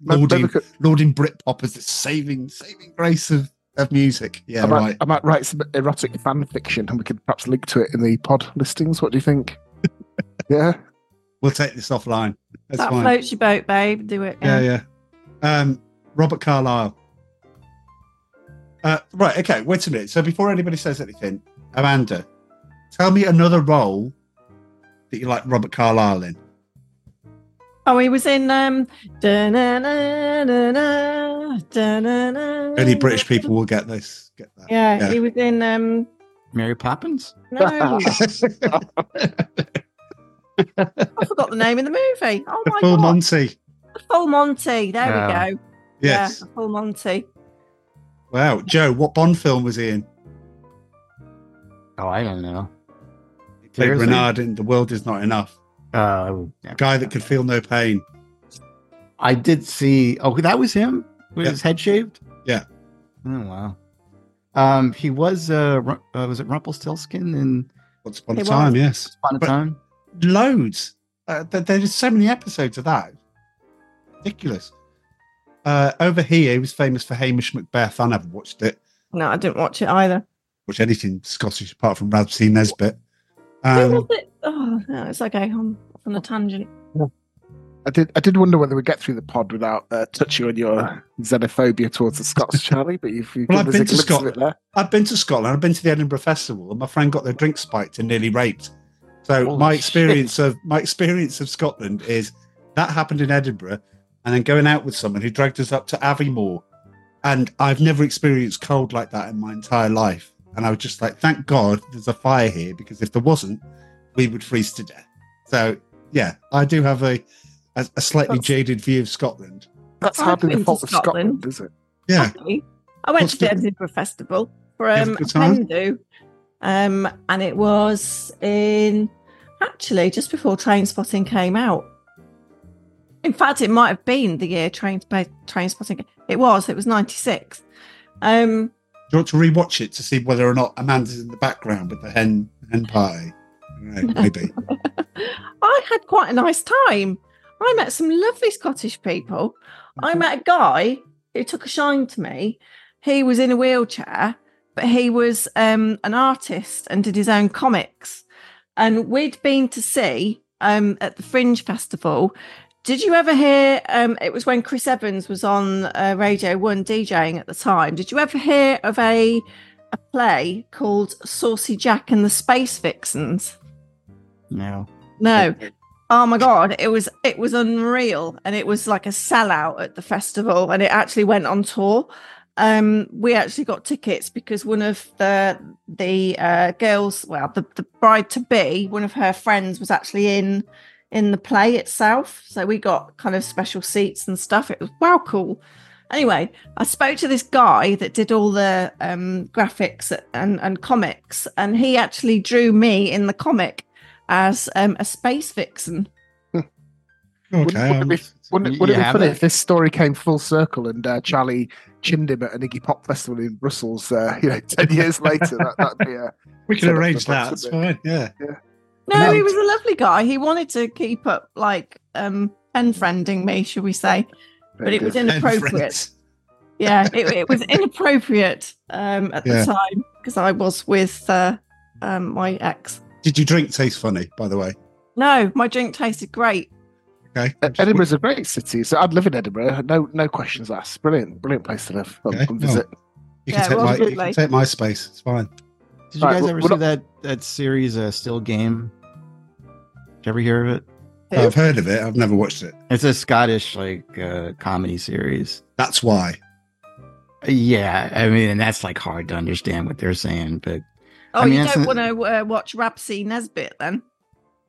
lauding lauding Britpop as the saving saving grace of, of music. Yeah, I might, right. I might write some erotic fan fiction, and we could perhaps link to it in the pod listings. What do you think? yeah, We'll take this offline. That's that fine. floats your boat, babe. Do it. Yeah, yeah. Um, Robert Carlyle. Uh, right. Okay. Wait a minute. So before anybody says anything, Amanda, tell me another role that you like Robert Carlyle in. Oh, he was in um. Only British people will get this. Get that. Yeah, Yeah. he was in um. Mary Poppins? No, I forgot the name of the movie. Oh my god. Full god, Monty. Full Monty. There Yeah. we go. Yes. Yeah, Full Monty. Wow. Joe, what Bond film was he in? Oh, I don't know. He played Seriously? Renard in The World Is Not Enough. Uh, Guy that could feel no pain. I did see. Oh, that was him with Yeah. his head shaved. Yeah. Oh wow. Um, he was. Uh, uh was it Rumpelstiltskin in Once upon He a was. time, yes. Upon a But- Time? Loads. Uh, there's so many episodes of that. Ridiculous. Uh, over here, he was famous for Hamish Macbeth. I never watched it. No, I didn't watch it either. Watch anything Scottish apart from Rab C. Nesbitt. Who Um, was it? Oh, no, it's okay. I'm off on a tangent. I did. I did wonder whether we get through the pod without uh, touching on your xenophobia towards the Scots, Charlie. But you've, you've Well, I've us a been to glimpse of it Scotland. I've been to Scotland. I've been to the Edinburgh Festival, and my friend got their drink spiked and nearly raped. So Holy my shit. experience of my experience of Scotland is that happened in Edinburgh, and then going out with someone who dragged us up to Aviemore, and I've never experienced cold like that in my entire life. And I was just like, thank God there's a fire here because if there wasn't, we would freeze to death. So yeah, I do have a a, a slightly That's- jaded view of Scotland. That's I've hardly the fault of Scotland. Scotland, is it? Yeah, Actually, I went What's to the the- Edinburgh Festival for You have a um. Hindu, um, and it was in actually just before Trainspotting came out. In fact, it might have been the year Train Trainspotting. It was. It was ninety six. Um, Do you want to rewatch it to see whether or not Amanda's in the background with the hen hen pie? Right, maybe. I had quite a nice time. I met some lovely Scottish people. I met a guy who took a shine to me. He was in a wheelchair, but he was um, an artist and did his own comics. And we'd been to see um, at the Fringe Festival. Did you ever hear? Um, it was when Chris Evans was on uh, Radio One DJing at the time. Did you ever hear of a a play called Saucy Jack and the Space Vixens? No. No. Oh my god, it was it was unreal and it was like a sellout at the festival and it actually went on tour. Um we actually got tickets because one of the the uh girls, well the, the bride to be, one of her friends was actually in in the play itself. So we got kind of special seats and stuff. It was wow cool. Anyway, I spoke to this guy that did all the um graphics and, and comics and he actually drew me in the comic as um, a space vixen. Wouldn't, wouldn't it be, um, wouldn't, wouldn't it be funny it? if this story came full circle and uh, Charlie chinned him at an Iggy Pop festival in Brussels, uh, you know, 10 years later? That, that'd be a. we can arrange that. that, That's fine. Yeah. No, No. he was a lovely guy. He wanted to keep up like um pen friending me, shall we say? But it was inappropriate. yeah, it, it was inappropriate um, at Yeah. the time because I was with uh, um, my ex. Did you drink taste funny, by the way? No, my drink tasted great. Okay. Edinburgh's a great city, so I'd live in Edinburgh. No, no questions asked. Brilliant, brilliant place to live and, Okay, and visit. You Yeah, can take well, my you absolutely. can take my space. It's fine. Did you Right, guys well, ever see a- that that series, uh, Still Game? Did you ever hear of it? Who? I've heard of it. I've never watched it. It's a Scottish like uh, comedy series. That's why. Yeah, I mean, and that's like hard to understand what they're saying, but Oh, I mean, you don't want to uh, watch Rab C. Nesbitt then?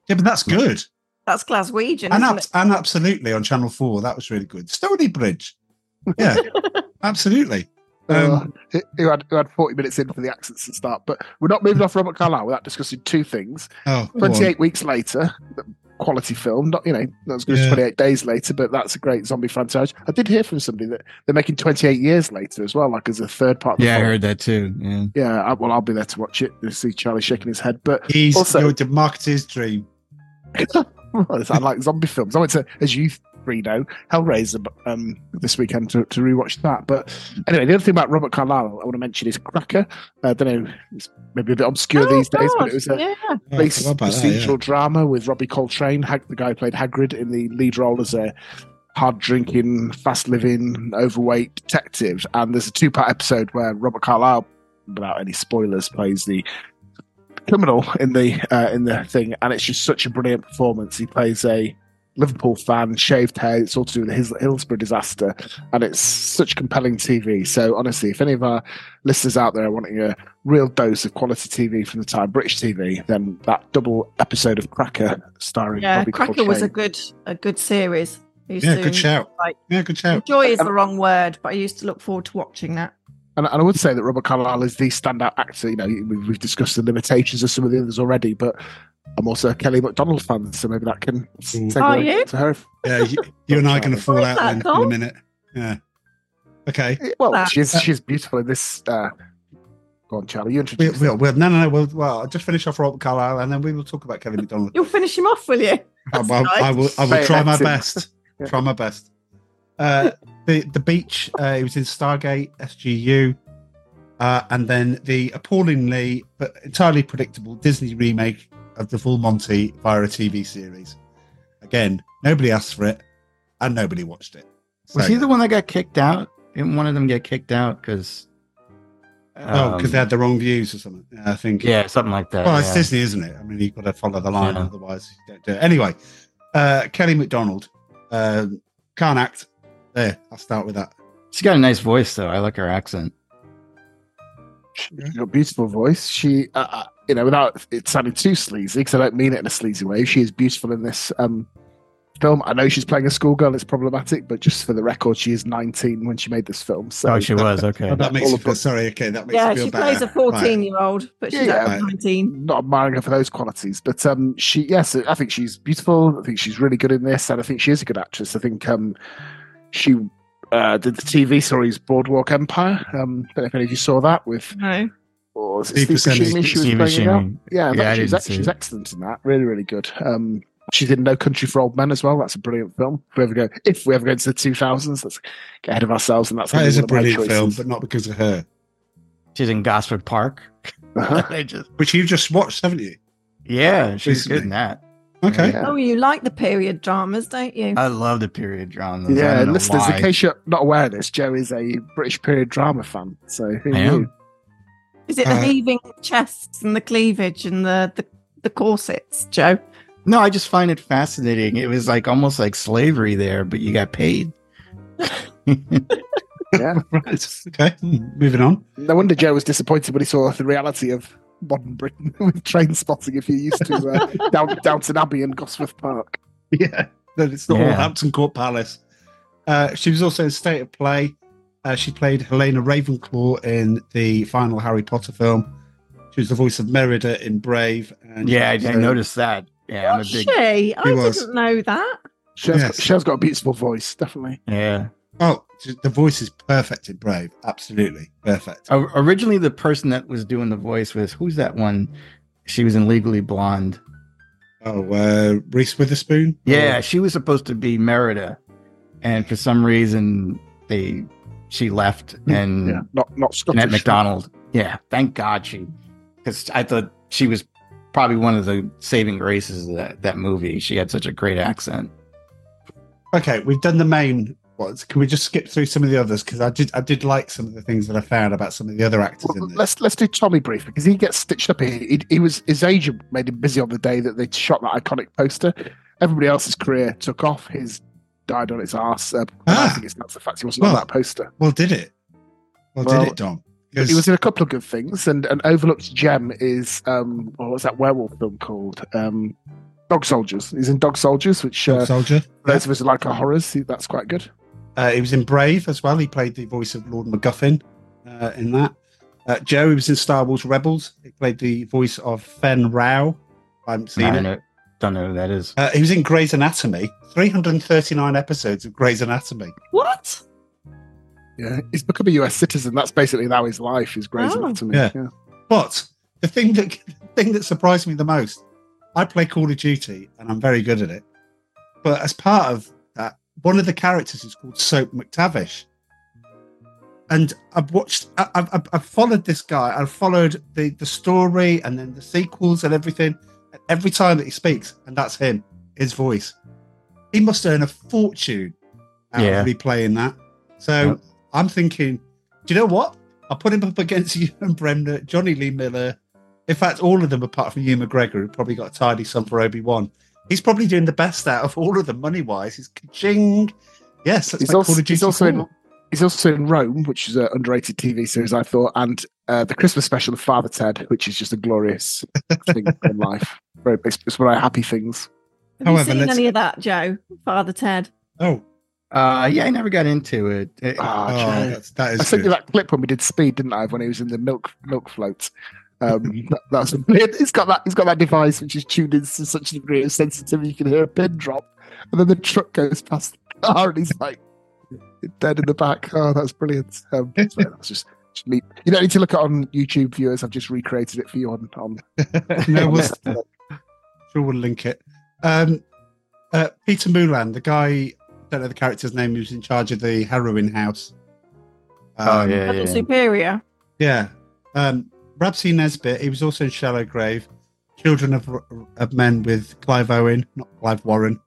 Yeah, but that's good. That's Glaswegian, And, ab- and absolutely on Channel Four, that was really good. Stony Bridge. Yeah, absolutely. Um, Uh, who- who had who had forty minutes in for the accents to start, but we're not moving off Robert Carlyle without discussing two things. oh. Twenty-eight weeks later, quality film. Not you know not as good as Yeah. twenty-eight days later, but that's a great zombie franchise. I did hear from somebody that they're making twenty-eight years later as well, like as a third part. Of the yeah, I heard that too. Yeah. Yeah, I, well, I'll be there to watch it. To see Charlie shaking his head, but He's also- your to market his dream. I like zombie films. I went to, as you three know, Hellraiser um, this weekend to, to rewatch that. But anyway, the other thing about Robert Carlyle I want to mention is Cracker. I don't know, it's maybe a bit obscure Oh, these days, but it was a yeah. I police forgot about that, procedural yeah. drama with Robbie Coltrane, Hag- the guy who played Hagrid in the lead role as a hard drinking, fast living, overweight detective. And there's a two part episode where Robert Carlyle, without any spoilers, plays the criminal in the uh, in the thing, and it's just such a brilliant performance. He plays a Liverpool fan, shaved head. It's all to do with the His- Hillsborough disaster, and it's such compelling TV. So honestly, if any of our listeners out there are wanting a real dose of quality TV from the time, British TV, then that double episode of Cracker starring Yeah, Bobby Cracker was a good a good series. Yeah, good shout. Like, Yeah, good shout. enjoy is the wrong word, but I used to look forward to watching that. And, and I would say that Robert Carlyle is the standout actor. You know, we've, we've discussed the limitations of some of the others already, but I'm also a Kelly Macdonald fan, so maybe that can segue Are you? to her. Yeah, you, you and I are going to fall out that, in, in a minute. Yeah. Okay. Well, That- she's she's beautiful in this. Uh, go on, Charlie. You We'll, introduce. we'll, we'll, no, no, no. We'll, well, I'll just finish off Robert Carlyle and then we will talk about Kelly Macdonald. You'll finish him off, will you? I, That's I- nice. I will, I will Say try my next to him. best. Try my best. Uh, the the beach. Uh, it was in Stargate SGU, uh, and then the appallingly but entirely predictable Disney remake of the Full Monty via a TV series. Again, nobody asked for it, and nobody watched it. Was he the one that got kicked out? Didn't one of them get kicked out because? Oh, because they had the wrong views or something. Yeah, I think. yeah, something like that. Well, it's yeah. Disney, isn't it? I mean, you've got to follow the line, Yeah. otherwise you don't do it. Anyway, uh, Kelly Macdonald um, can't act. There, I'll start with that. She's got a nice voice though. I like her accent. She's got a beautiful voice. She, uh, uh, you know, without it sounding too sleazy, because I don't mean it in a sleazy way. She is beautiful in this um, film. I know she's playing a schoolgirl. It's problematic, but just for the record, she is 19 when she made this film. So Oh, she was okay. That makes all you of feel it. sorry. Okay, that makes Yeah, you feel she better. plays a 14 year old, but she's Yeah, actually right. 19. not admiring her for those qualities, but um, she, yes, I think she's beautiful. I think she's really good in this, and I think she is a good actress. I think um, she uh, did the TV series Boardwalk Empire. Um, don't know if any of you saw that with No. or was it Steve Steve Buscemi. Buscemi she was Steve playing out? Yeah, Yeah, she's, she's excellent in that. Really, really good. Um, she's in No Country for Old Men as well. That's a brilliant film. If we ever go, if we ever go into the two thousands, let's get ahead of ourselves, and that's That gonna be is a one of my brilliant film, but not because of her. She's in Gosford Park. Uh-huh. Just, Which you've just watched, haven't you? yeah, she's Recently. good in that. Okay. Yeah. Oh, you like the period dramas, don't you? I love the period dramas. Yeah, listeners, why. in case you're not aware of this, Joe is a British period drama fan. So who I knew? am. Is it the Uh, heaving chests and the cleavage and the, the, the corsets, Joe? No, I just find it fascinating. It was like almost like slavery there, but you got paid. Yeah. Right. Okay. Moving on. No wonder Joe was disappointed when he saw the reality of modern Britain with Trainspotting if you're used to uh, Down, Downton Abbey and Gosford Park. Yeah. That it's not Yeah. all Hampton Court Palace. Uh, she was also in State of Play. Uh, she played Helena Ravenclaw in the final Harry Potter film. She was the voice of Merida in Brave. And yeah, I, she I was, uh, noticed that. Yeah, I'm Was big. she? I was. didn't know that. Shell's, Yes. got, Shell's got a beautiful voice, definitely. Yeah. Oh, the voice is perfect in Brave. Absolutely perfect. O- originally, the person that was doing the voice was who's that one? She was in Legally Blonde. Oh, uh, Reese Witherspoon. Yeah, she was supposed to be Merida, and for some reason they she left and Yeah, not not Scottish. Jeanette McDonald. Yeah, thank God she, because I thought she was probably one of the saving graces of that, that movie. She had such a great accent. Okay, we've done the main ones. Can we just skip through some of the others? Because I did, I did like some of the things that I found about some of the other actors in Well, let's let's do Tommy brief because he gets stitched up. He, he, he was his agent made him busy on the day that they shot that iconic poster. Everybody else's career took off. His died on its arse. Uh, and I Ah. think it's that's the fact he wasn't Well, on that poster. Well, did it? Well, Well, did it, Dom? He was in a couple of good things, and an overlooked gem is um, what was that werewolf film called? Um, Dog Soldiers. He's in Dog Soldiers, which uh, Dog Soldier. those of us who like our horrors, that's quite good. Uh, he was in Brave as well. He played the voice of Lord MacGuffin uh, in that. Uh, Joe, he was in Star Wars Rebels. He played the voice of Fenn Rau. I haven't seen I it. don't know, don't know who that is. Uh, he was in Grey's Anatomy. 339 episodes of Grey's Anatomy. What? Yeah, he's become a US citizen. That's basically now his life is Grey's Oh. Anatomy. Yeah. yeah. But the thing that the thing that surprised me the most, I play Call of Duty and I'm very good at it. But as part of that, one of the characters is called Soap MacTavish. And I've watched, I've, I've, I've followed this guy. I've followed the, the story and then the sequels and everything. And every time that he speaks, and that's him, his voice. He must earn a fortune out Yeah. of replaying that. So Yep. I'm thinking, do you know what? I'll put him up against Ewan Bremner, Jonny Lee Miller. In fact, all of them apart from Ewan McGregor, who probably got a tidy sum for Obi Wan. He's probably doing the best out of all of them money wise. He's ka-ching. Yes, that's He's like also, Call of Duty he's also 4. in he's also in Rome, which is an underrated TV series, I thought, and uh, the Christmas special of Father Ted, which is just a glorious thing in life. Very, it's, it's one of my happy things. Have However, you seen let's- any of that, Joe? Father Ted. Oh, Uh, yeah, I never got into it. It- Ah, oh, that's, that is I sent you that clip when we did Speed, didn't I? When he was in the milk milk float. Um, that, that's he's got that he's got that device which is tuned in to such a degree of sensitivity you can hear a pin drop, and then the truck goes past the car and he's like dead in the back. Oh, that's brilliant. Um, so that's just, just me. You don't need to look at it on YouTube viewers. I've just recreated it for you on on. no, we'll, sure we'll link it. Um, uh, Peter Mullan, the guy, don't know the character's name, who's in charge of the heroin house. oh Um, yeah, Adult yeah. Superior. Yeah. Um, Rab C. Nesbitt, he was also in Shallow Grave. Children of, of Men with Clive Owen, not Clive Warren.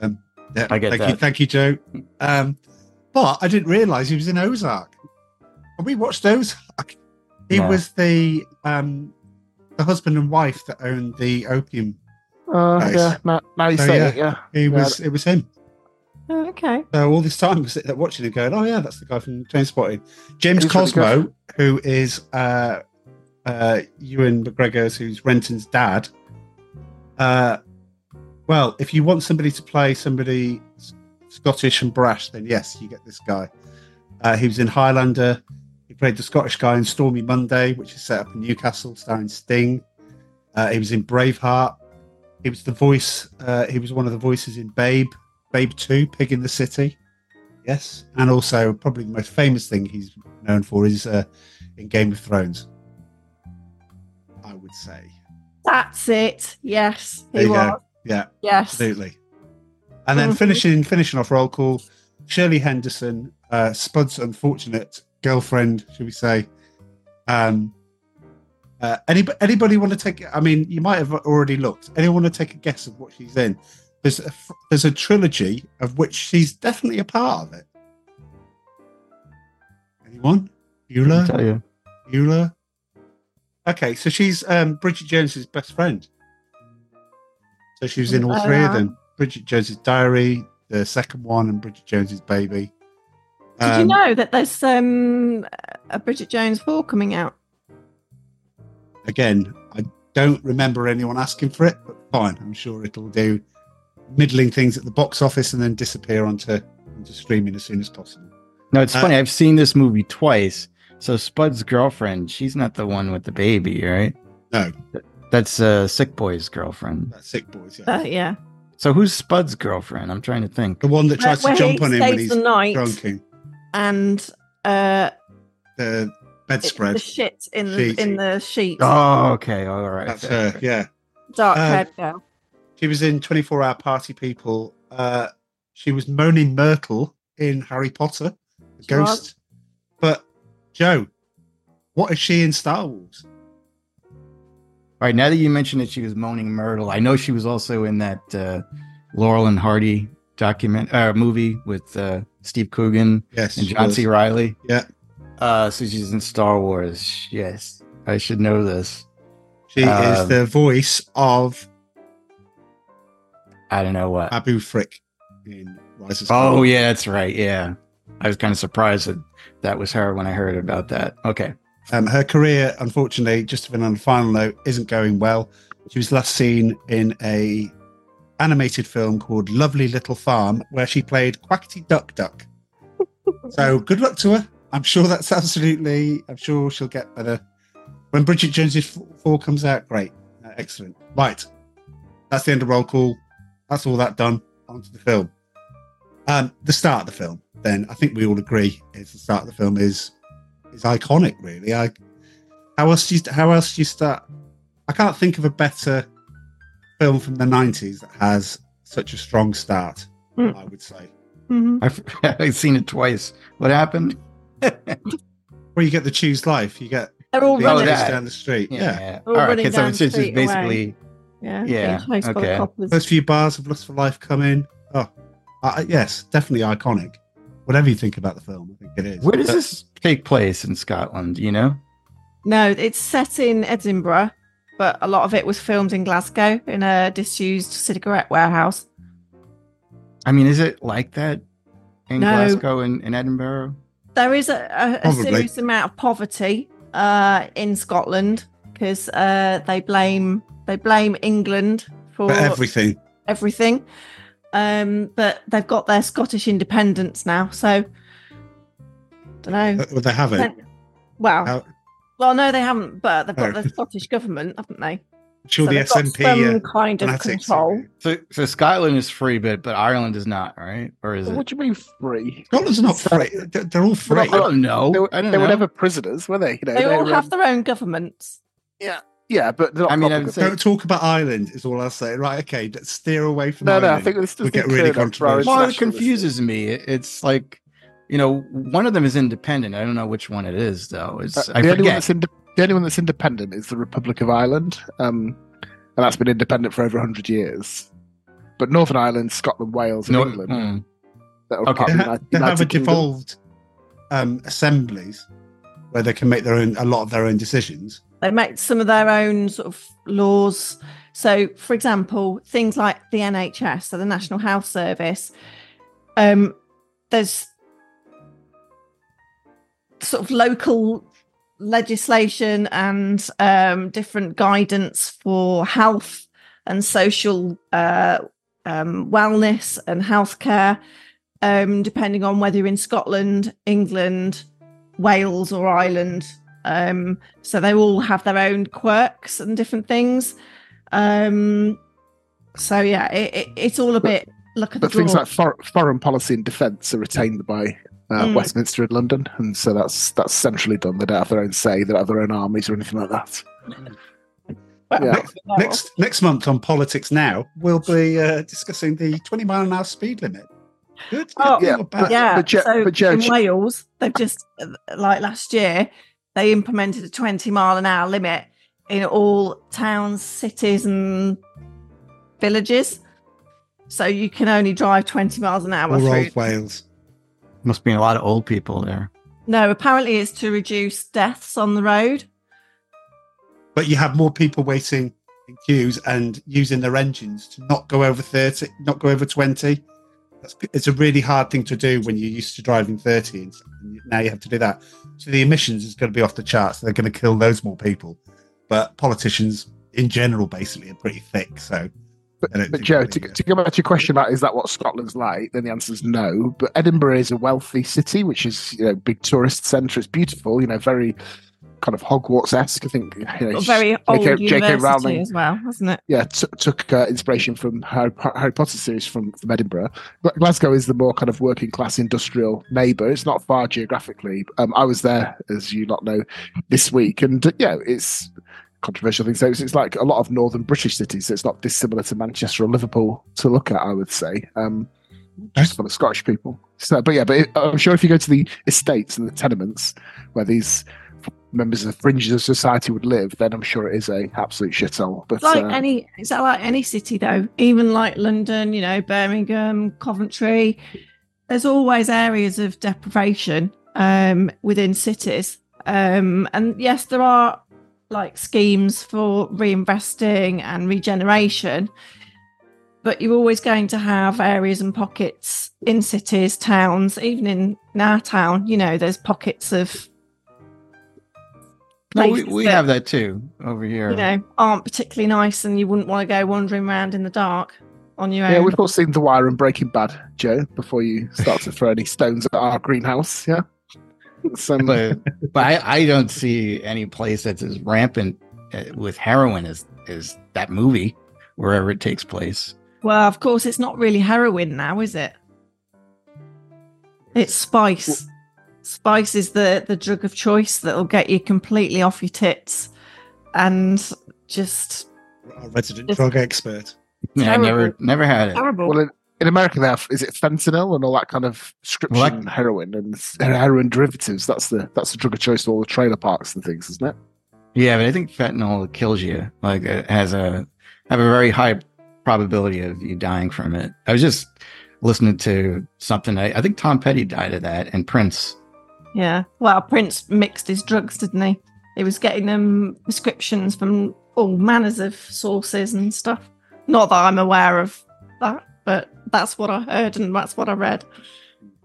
Um, yeah, I get thank you, thank you, Joe. Um, but I didn't realise he was in Ozark. And we watched Ozark. He No. was the um, the husband and wife that owned the opium. Uh, Nice. Yeah, now, now you So, say yeah. it. Yeah, He Yeah, was. It was him. Oh, okay. So all this time, we're sitting there watching him, going, "Oh yeah, that's the guy from Trainspotting." James He's really Cosmo, who is uh, uh, Ewan McGregor's, who's Renton's dad. Uh, well, if you want somebody to play somebody Scottish and brash, then yes, you get this guy. Uh, he was in Highlander. He played the Scottish guy in Stormy Monday, which is set up in Newcastle, starring Sting. Uh, he was in Braveheart. He was the voice. Uh, he was one of the voices in Babe, Babe Two, Pig in the City. Yes, and also probably the most famous thing he's known for is uh, in Game of Thrones. I would say. That's it. Yes, There he you was. go. Yeah, Yes. absolutely. And then Mhm. finishing finishing off roll call, Shirley Henderson, uh, Spud's unfortunate girlfriend, should we say? Um, uh, anybody, anybody want to take? I mean, you might have already looked. Anyone want to take a guess of what she's in? There's a, f- there's a trilogy of which she's definitely a part of it. Anyone? I Eula? tell you. Eula? Okay, so she's um, Bridget Jones's best friend. So she was in all three of them: Bridget Jones's Diary, the second one, and Bridget Jones's Baby. Did you Um, know that there's um, a Bridget Jones 4 coming out? Again, I don't remember anyone asking for it, but fine. I'm sure it'll do middling things at the box office and then disappear onto, onto streaming as soon as possible. No, it's Uh, funny. I've seen this movie twice. So Spud's girlfriend, she's not the one with the baby, right? No, That's uh, Sick Boy's girlfriend. that's Sick Boys. Yeah. Uh, yeah. So who's Spud's girlfriend? I'm trying to think. the one that Where- tries to where jump on him when he's the night. drunking. And uh, The bedspread. the shit in the, Sheet. in the sheet. Oh, okay. All right. That's her. Yeah. Dark Uh, haired girl. She was in 24 Hour Party People. Uh, she was Moaning Myrtle in Harry Potter, She was. Ghost. But Joe, what is she in Star Wars? All right, now that you mentioned that she was Moaning Myrtle, I know she was also in that uh, Laurel and Hardy document uh, movie with uh, Steve Coogan Yes, and John was. C. Riley. Yeah, Uh, so she's in Star Wars. Yes, I should know this. she is Um, the voice of I don't know what. Babu Frik in Rise of Oh yeah, that's right. Yeah, I was kind of surprised that that was her when I heard about that. Okay. Um, her career, unfortunately, just to on a final note, isn't going well. She was last seen in a animated film called Lovely Little Farm, where she played Quackity Duck Duck. so good luck to her. I'm sure that's absolutely. I'm sure she'll get better when Bridget Jones's Four comes out. Great, Uh, excellent. Right, that's the end of roll call. That's all that done. On to the film. Um, the start of the film. Then I think we all agree is the start of the film is is iconic. Really, I how else do you how else do you start? I can't think of a better film from the '90s that has such a strong start. Mm. I would say. Mhm. I've, I've seen it twice. What happened? Where you get the choose life, you get They're all being running. down the street. Yeah, All All right. running Okay, so it's just basically. away. Yeah. Yeah, being chased by the okay. coppers. first few bars of Lust for Life come in. Oh, uh, yes, definitely iconic. Whatever you think about the film, I think it is. Where does But- this take place in Scotland? You know? No, it's set in Edinburgh, but a lot of it was filmed in Glasgow in a disused cigarette warehouse. I mean, is it like that in No. Glasgow and, in Edinburgh? There is a, a, a serious amount of poverty uh, in Scotland because uh, they blame they blame England for for everything? everything. Um, but they've got their Scottish independence now, so I don't know. Uh, Well, they haven't. Well, How- well, no, they haven't, but they've got Oh. the Scottish government, haven't they? sure, So the they've SNP. some Uh, kind of fanatics, control. So, so Scotland is free, but but Ireland is not, right? Or is it? What do you mean free? Scotland's not free. They're they're all free. I don't know. They were, I don't they were never prisoners, were they? You know, They all were, have their own governments. Yeah, Yeah, but I mean, proper I say- Don't talk about Ireland. Is all I'll say. Right? Okay. let's Steer away from. No, no, I think this does get really turn up for our controversial. Well, it confuses me. It's like, you know, one of them is independent. I don't know which one it is, though. It's Uh, I the, only one forget. that's inde- the only one that's independent is the Republic of Ireland, um, and that's been independent for over hundred years. But Northern Ireland, Scotland, Wales, and No, England hmm. Okay. They, ha- they have a devolved um, assemblies where they can make their own a lot of their own decisions. They make some of their own sort of laws. So, for example, things like the NHS, so the National Health Service, um, there's sort of local legislation and um, different guidance for health and social uh, um, wellness and healthcare, um, depending on whether you're in Scotland, England, Wales, or Ireland. Um, so they all have their own quirks and different things. Um, so yeah, it, it, it's all a bit look at the But things like for- foreign policy and defence are retained by uh, Mm. Westminster and London, and so that's that's centrally done. They don't have their own say, they don't have their own armies or anything like that. Well, yeah. Next, next next month on Politics Now, we'll be uh, discussing the 20 mile an hour speed limit. Good. Oh, yeah, not bad. yeah. but Jo- so but Jo- in Wales, they've just like last year, they implemented a 20 mile an hour limit in all towns, cities, and villages. So you can only drive 20 miles an hour Poor through. old Wales. Must be a lot of old people there. No, apparently it's to reduce deaths on the road. But you have more people waiting in queues and using their engines to not go over 30, not go over 20. That's, it's a really hard thing to do when you're used to driving 30 and now you have to do that. So the emissions is going to be off the charts. They're going to kill those more people. But politicians in general basically are pretty thick. So But, but Joe, to, to go back to your question about is that what Scotland's like, then the answer is no. But Edinburgh is a wealthy city, which is you know big tourist centre. It's beautiful, you know, very kind of Hogwarts esque. I think you know, very old J.K. university Rowling as well, hasn't it? yeah, t- took uh, inspiration from Harry, Harry Potter series from, from Edinburgh. Glasgow is the more kind of working class industrial neighbour. It's not far geographically. Um, I was there, as you not know, this week, and uh, yeah, it's controversial thing. So it's, it's like a lot of northern British cities. So it's not dissimilar to Manchester or Liverpool to look at. I would say, um, just full of Scottish people. So, but yeah, but it, I'm sure if you go to the estates and the tenements where these members of the fringes of society would live, then I'm sure it is a absolute shithole. But It's like uh, any, is that like any city though? Even like London, you know, Birmingham, Coventry. There's always areas of deprivation um, within cities, um, and yes, there are like schemes for reinvesting and regeneration. But you're always going to have areas and pockets in cities, towns, even in, in our town. You know, there's pockets of No, we, we that- have that too over here. you know, aren't particularly nice and you wouldn't want to go wandering around in the dark on your yeah, own. Yeah, we've all seen The Wire and Breaking Bad, Joe. Before you start to throw any stones at our greenhouse, yeah. Some, but but I, I don't see any place that's as rampant uh, with heroin as as that movie wherever it takes place. Well, of course, it's not really heroin now, is it? It's spice. Spice is the the drug of choice that'll get you completely off your tits and just Our resident It's- drug expert. Yeah, I never never had it. terrible. well, in, in America, they have is it fentanyl and all that kind of prescription Well, that- heroin and heroin derivatives. That's the that's the drug of choice to all the trailer parks and things, isn't it? Yeah, but I think fentanyl kills you. Like it has a have a very high probability of you dying from it. I was just listening to something. I, I think Tom Petty died of that, and Prince. Yeah. Well, Prince mixed his drugs, didn't he? He was getting them prescriptions from all manners of sources and stuff. Not that I'm aware of that, but that's what I heard and that's what I read.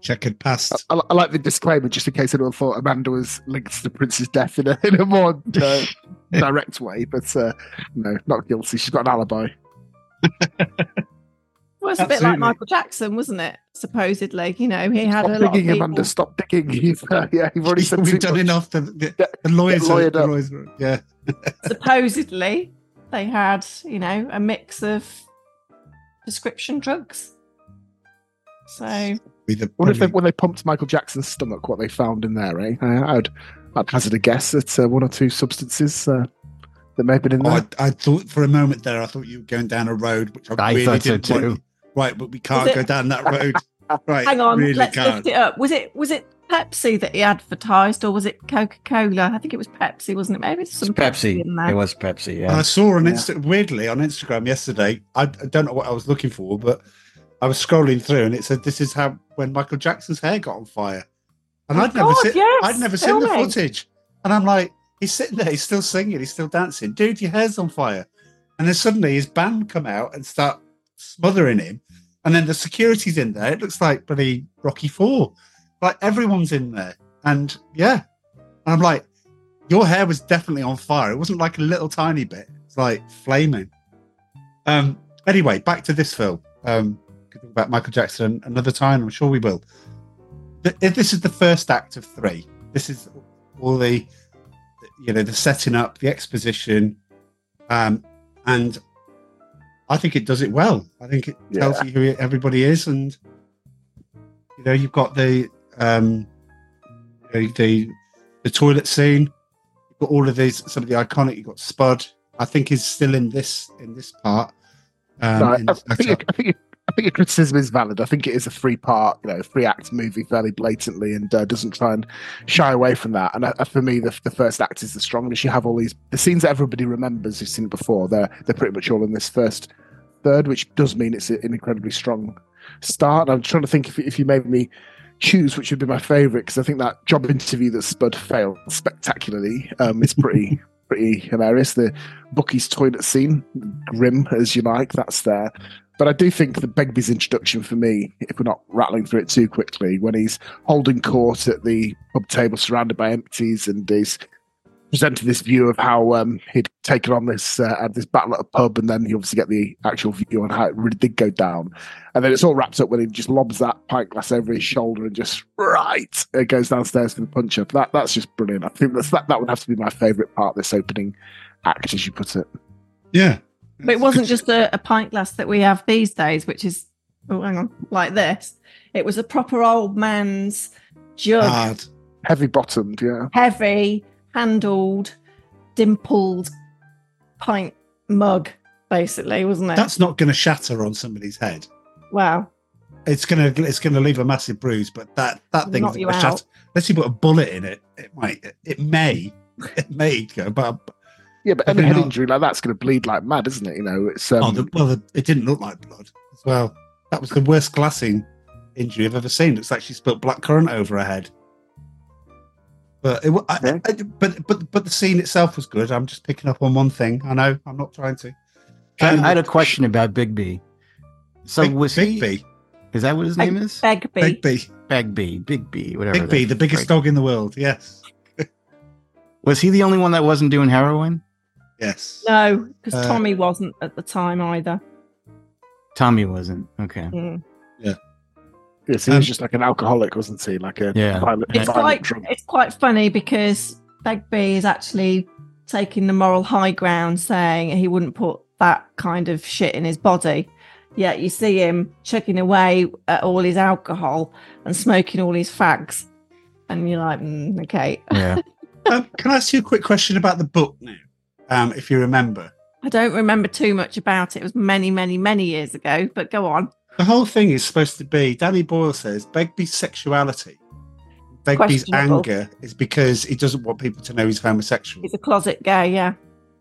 Checkered past. I, I like the disclaimer just in case anyone thought Amanda was linked to the Prince's death in a in a more uh, direct way, but uh, no, not guilty. She's got an alibi. Well, it's a bit like Michael Jackson, wasn't it? Supposedly, you know, he had Stop a lot of digging, people. Amanda. Stop digging. You've, uh, yeah, you've already said We've done much. enough. The, the, the lawyers, are, the up. lawyers are- yeah. Supposedly, they had, you know, a mix of prescription drugs. So, What if they, when they pumped Michael Jackson's stomach, what they found in there, eh? Uh, I'd, I'd hazard a guess at uh, one or two substances uh, that may have been in Oh, there. I, I thought for a moment there, I thought you were going down a road, which I, I really thought didn't want you- Right, but we can't it- go down that road. Right, hang on, really let's can't. lift it up. Was it was it Pepsi that he advertised, or was it Coca Cola? I think it was Pepsi, wasn't it? Maybe It's some Pepsi, Pepsi. in there. It was Pepsi. And I saw on Yeah. Insta- weirdly on Instagram yesterday. I, I don't know what I was looking for, but I was scrolling through and it said this is how when Michael Jackson's hair got on fire. And Oh I'd never God, seen yes, I'd never seen the footage. And I'm like, he's sitting there, he's still singing, he's still dancing. Dude, your hair's on fire. And then suddenly his band come out and start smothering him. And then the security's in there. It looks like bloody Rocky Four. Like everyone's in there. And yeah. And I'm like, your hair was definitely on fire. It wasn't like a little tiny bit. It's like flaming. Um. Anyway, back to this film. Um. About Michael Jackson another time. I'm sure we will. Th- This is the first act of three. This is all the, you know, the setting up, the exposition, um, and I think it does it well. I think it tells Yeah. you who everybody is, and you know, you've got the um, the the, the toilet scene. You've got all of these, some of the iconic. You've got Spud. I think is still in this in this part. Um, No, I, in I think, setup. I think your- I think your criticism is valid. I think it is a three part, you know, three act movie fairly blatantly, and uh, doesn't try and shy away from that. And uh, for me, the, the first act is the strongest. You have all these the scenes that everybody remembers who's seen it before. They're they're pretty much all in this first third, which does mean it's an incredibly strong start. And I'm trying to think if if you made me choose which would be my favorite because I think that job interview that Spud failed spectacularly um, is pretty pretty hilarious. The Bucky's toilet scene, grim as you like, that's there. But I do think the Begbie's introduction for me, if we're not rattling through it too quickly, when he's holding court at the pub table surrounded by empties and he's presented this view of how um, he'd taken on this uh, this battle at a pub, and then you obviously get the actual view on how it really did go down. And then it's all wrapped up when he just lobs that pint glass over his shoulder and just right it goes downstairs for the punch up. That that's just brilliant. I think that's, that that would have to be my favourite part of this opening act, as you put it. Yeah. But it wasn't just a, a pint glass that we have these days, which is oh, hang on, like this. It was a proper old man's jug, Hard. Heavy bottomed, yeah. heavy, handled, dimpled pint mug, basically, wasn't it? That's not going to shatter on somebody's head. wow. it's gonna it's gonna leave a massive bruise. But that that thing Knock is you a shot. out. Unless you put a bullet in it, it might. It may. It may go. But Yeah, but Probably any head not. injury like that's going to bleed like mad, isn't it? You know, it's um, oh, the, well, the, it didn't look like blood as well. That was the worst glassing injury I've ever seen. It's like she spilt black currant over her head. But it, wa- I, I, but but but the scene itself was good. I'm just picking up on one thing. I know. I'm not trying to. I, I had a question about Big B. So Big- was Big he? B. Is that what his Beg- name is? Begbie. Big B. Big B. Big B. Whatever. Big B, the biggest frick- dog in the world. Yes. Was he the only one that wasn't doing heroin? Yes. No, because Uh, Tommy wasn't at the time either. Tommy wasn't. Okay. Mm. yeah, so he um, was just like an alcoholic, wasn't he? Like a Yeah. violent, It's violent quite drunk. it's quite funny because Begbie is actually taking the moral high ground, saying he wouldn't put that kind of shit in his body. Yet you see him chugging away at all his alcohol and smoking all his fags, and you're like, mm, okay. Yeah. um, can I ask you a quick question about the book now? Um, if you remember, I don't remember too much about it. It was many, many, many years ago. But go on. the whole thing is supposed to be. Danny Boyle says Begbie's sexuality, Begbie's anger is because he doesn't want people to know he's homosexual. He's a closet gay. Yeah.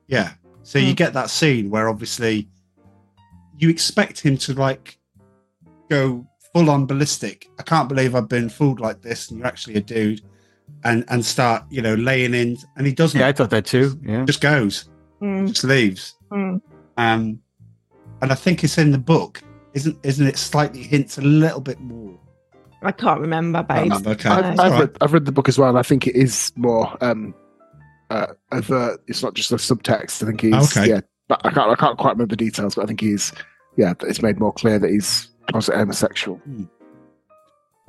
Yeah. So you Hmm. get that scene where obviously you expect him to like go full on ballistic. I can't believe I've been fooled like this, and you're actually a dude, and and start you know laying in, and he doesn't. Yeah, I thought that too. Yeah. Just goes, Mm, just leaves. mm. Um, and I think it's in the book, isn't isn't it? Slightly hints a little bit more. I can't remember, I babe. remember, okay. I- I've, I've, all read, I've read the book as well, and I think it is more um, uh, overt. It's not just a subtext. I think he's Okay. yeah. But I can't I can't quite remember the details, but I think he's yeah. It's made more clear that he's closet homosexual.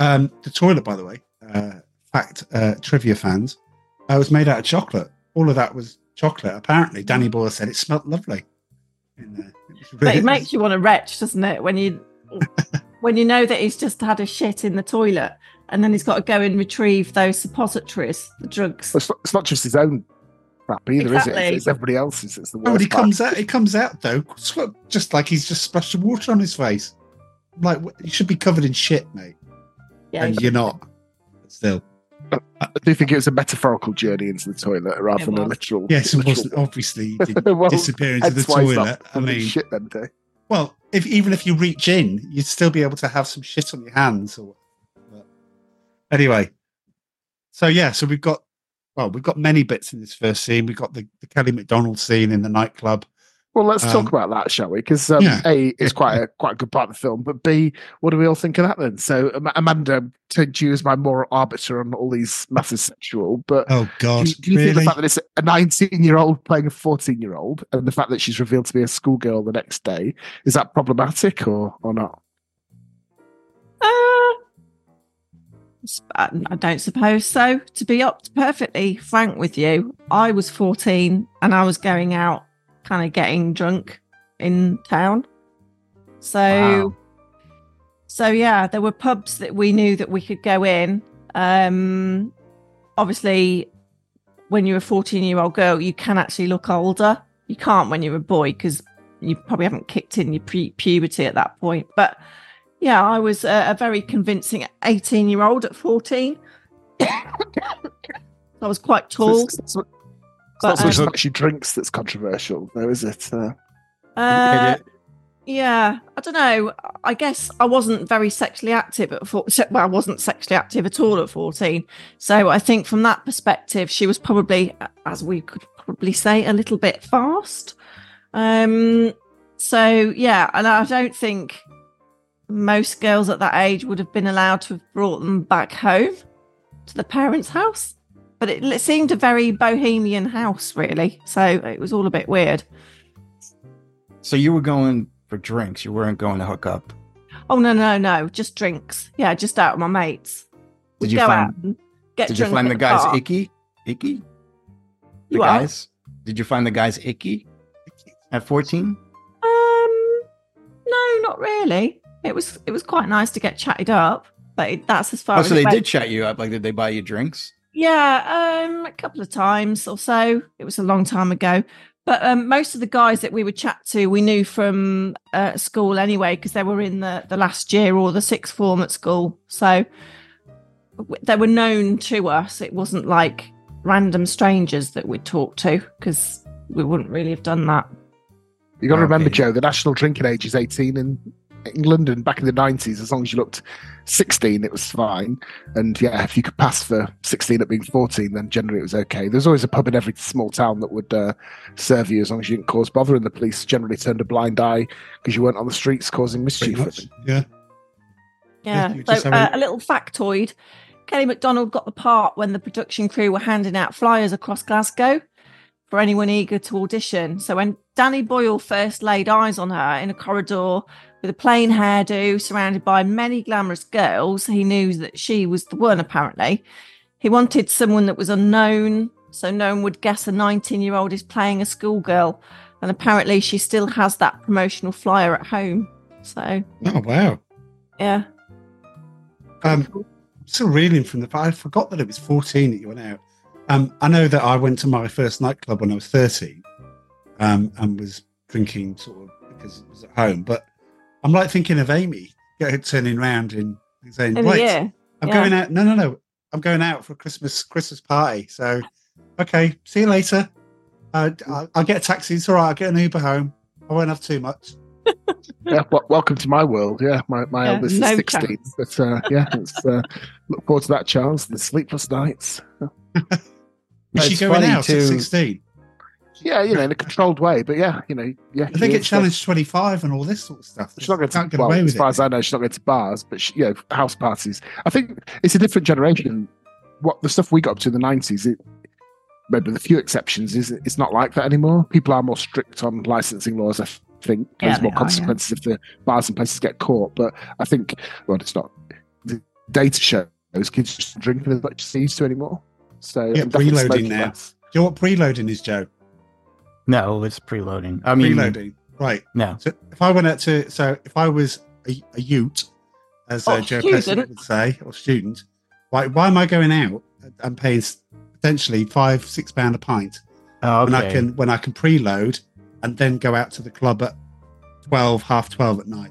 Um, the toilet, by the way, uh, fact uh, trivia fans, uh, was made out of chocolate. All of that was chocolate. Apparently, Danny Boyle said it smelled lovely. In there. It was But it makes you want to retch, doesn't it? When you when you know that he's just had a shit in the toilet and then he's got to go and retrieve those suppositories, the drugs. It's not, it's not just his own crap either, is it? It's, it's everybody else's. It's the Oh, worst. but he part. comes out. He comes out though, just like he's just splashed some water on his face. Like wh- you should be covered in shit, mate, Yeah, and you're not. But still, I do think it was a metaphorical journey into the toilet rather It than a literal. yes, it wasn't obviously he didn't Well, disappear into the hence why he's not toilet. I mean, shit then, do well, if even if you reach in, you'd still be able to have some shit on your hands. Or but anyway, so yeah, so we've got well, we've got many bits in this first scene. We've got the, the Kelly Macdonald scene in the nightclub. Well, let's Um, talk about that, shall we? Because um, yeah. A is quite a quite a good part of the film, but B, what do we all think of that then? So Am- Amanda turned you as my moral arbiter on all these matters sexual, but Oh God, do, you- do you think the fact that it's a 19 year old playing a 14 year old and the fact that she's revealed to be a schoolgirl the next day is that problematic or or not? Uh, s- I I don't suppose so. To be up perfectly frank with you, I was 14 and I was going out kind of getting drunk in town. So, Wow. so yeah, there were pubs that we knew that we could go in. Um, obviously, when you're a 14 year old girl, you can actually look older. You can't when you're a boy because you probably haven't kicked in your pre- puberty at that point. But yeah, I was a, a very convincing 18 year old at 14. I was quite So tall. it's, it's not, it's not so much um, that she drinks that's controversial, though, is it? Uh, Uh, yeah, I don't know. I guess I wasn't very sexually active at four. Well, I wasn't sexually active at all at fourteen. So I think from that perspective, she was probably, as we could probably say, a little bit fast. Um. So yeah, and I don't think most girls at that age would have been allowed to have brought them back home to the parents' house. But it, seemed a very bohemian house, really. So it was all a bit weird. So you were going for drinks. You weren't going to hook up. Oh no, no, no! Just drinks. Yeah, just out with my mates. Did We'd you go find- out and get Did you find at the guys bar. icky? Icky? The You are? guys? Did you find the guys icky at 14? Um, no, not really. It was it was quite nice to get chatted up, but it, that's as far Oh, as so they went. did chat you up. Like, did they buy you drinks? Yeah, um, a couple of times or so. It was a long time ago, But um, most of the guys that we would chat to, we knew from uh, school anyway, because they were in the, the last year or the sixth form at school. So they were known to us. It wasn't like random strangers that we'd talk to, because we wouldn't really have done that. You got to remember, Joe, the national drinking age is 18 in England, and back in the 90s, as long as you looked 16, it was fine. And yeah, if you could pass for 16 at being 14, then generally it was okay. There's always a pub in every small town that would uh, serve you as long as you didn't cause bother, and the police generally turned a blind eye because you weren't on the streets causing mischief. much. Yeah. Yeah. so uh, a- a little factoid Kelly Macdonald got the part when the production crew were handing out flyers across Glasgow for anyone eager to audition. So when Danny Boyle first laid eyes on her in a corridor with a plain hairdo surrounded by many glamorous girls, he knew that she was the one, apparently. He wanted someone that was unknown, so no one would guess a 19 year old is playing a schoolgirl. And apparently she still has that promotional flyer at home. So, Oh wow. yeah. Um, I'm still reeling from the fact I forgot that it was 14 that you went out. Um, I know that I went to my first nightclub when I was 13, um, and was drinking sort of because it was at home. But I'm like thinking of Amy turning around and saying, In "Wait. I'm Yeah. going out. No, no, no, I'm going out for a Christmas Christmas party. So, okay, see you later. Uh, I'll, I'll get a taxi. It's all right. I'll get an Uber home. I won't have too much. yeah, wel- welcome to my world. Yeah, my, my Yeah, eldest no is 16. chance. But uh, yeah, it's, uh, look forward to that, Charles. The sleepless nights. Was she It's going funny out too. at 16? Yeah, you know, in a controlled way. But yeah, you know, yeah. I think she it is, uh, challenged 25 and all this sort of stuff. She's not going to, get well, away as with far it. as I know, she's not going to bars, but she, you know, house parties. I think it's a different generation. What the stuff we got up to in the nineties, it maybe with a few exceptions, is it's not like that anymore. People are more strict on licensing laws. I think Yeah, there's more they are, yeah. consequences if the bars and places get caught. But I think, well, it's not. The data shows kids just drinking as much as they used to anymore. So Yeah, preloading smoking now. less. Do you know what preloading is, Joe? No, it's preloading. I mean, preloading. Right. no. So if I went out to, so if I was a, a ute, as uh, Oh, Joe student. Pesci would say, or student, why, why am I going out and paying potentially five, six pound a pint Oh, when I okay. can when I can preload and then go out to the club at twelve, half twelve at night?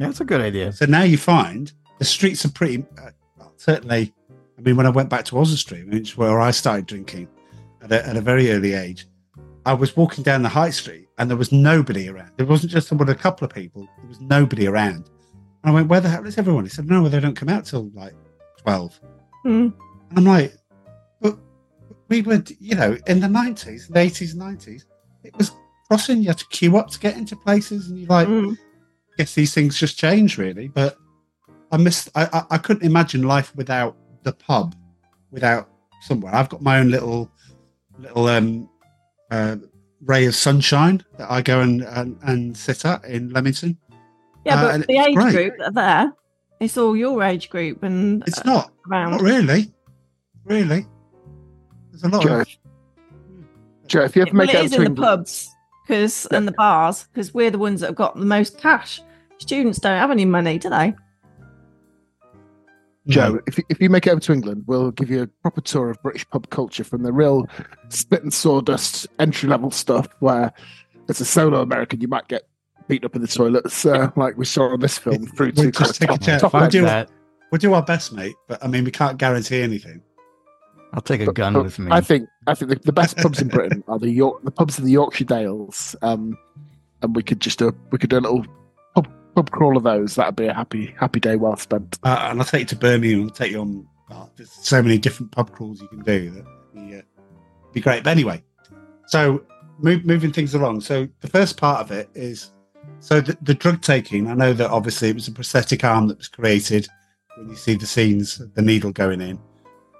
Yeah, that's a good idea. So now you find the streets are pretty uh, well, certainly. I mean, when I went back to Oswestry, which is where I started drinking at a, at a very early age, I was walking down the high street and there was nobody around. It wasn't just with a couple of people. There was nobody around. And I went, "Where the hell is everyone?" He said, "No, they don't come out till like 12. Hmm. And I'm like, "But we were, you know, in the nineties, the eighties, nineties. It was crossing. You had to queue up to get into places, and you're like." Mm. guess these things just change really but i missed I, I i couldn't imagine life without the pub without somewhere i've got my own little little um uh ray of sunshine that i go and and, and sit at in leamington Yeah, Uh, but and the age great. group that are there, it's all your age group and it's uh, not around. not really really there's a lot Joe, of Joe, if you ever well, make it it is out to in the pubs because and the bars because we're the ones that have got the most cash. Students don't have any money, do they? Joe, if, you- if you make it over to England, we'll give you a proper tour of British pub culture from the real spit and sawdust entry level stuff where as a solo American you might get beaten up in the toilets, uh, like we saw on this film, through We'll to just of take a top, chance. top We'll do, That we'll do our best mate but i mean we can't guarantee anything I'll take a But- gun but with me. I think I think the, the best pubs in Britain are the York the pubs in the Yorkshire Dales, um, and we could just do we could do a little pub, pub crawl of those. That'd be a happy happy day well spent. Uh, and I'll take you to Birmingham. I'll take you on. Uh, there's so many different pub crawls you can do. That be, uh, be great. But anyway, so move, moving things along. So the first part of it is so the, the drug taking. I know that obviously it was a prosthetic arm that was created when you see the scenes, the needle going in.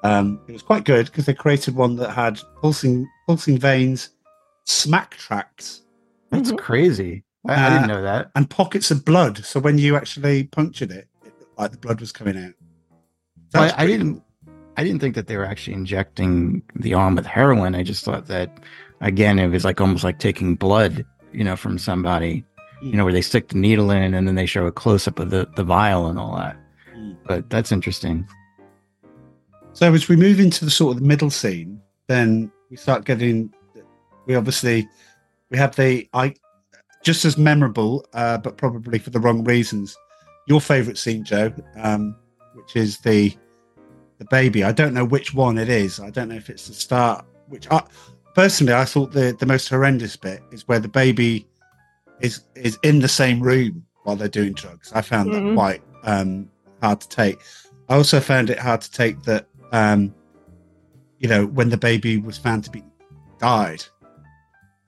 Um, it was quite good because they created one that had pulsing pulsing veins, smack tracks, That's Mhm. crazy. I, I Uh, didn't know that. and pockets of blood. So when you actually punctured it, it like the blood was coming out. Well, That's I didn't. I didn't think that they were actually injecting the arm with heroin. I just thought that, again, it was like almost like taking blood, you know, from somebody, you know, where they stick the needle in and then they show a close up of the, the vial and all that. Mm. But that's interesting. So as we move into the sort of the middle scene, then we start getting. We obviously we have the I just as memorable, uh, but probably for the wrong reasons. Your favourite scene, Joe, um, which is the the baby. I don't know which one it is. I don't know if it's the start. Which I, personally, I thought the the most horrendous bit is where the baby is is in the same room while they're doing drugs. I found that Mhm. quite um, hard to take. I also found it hard to take that um, you know when the baby was found to be died,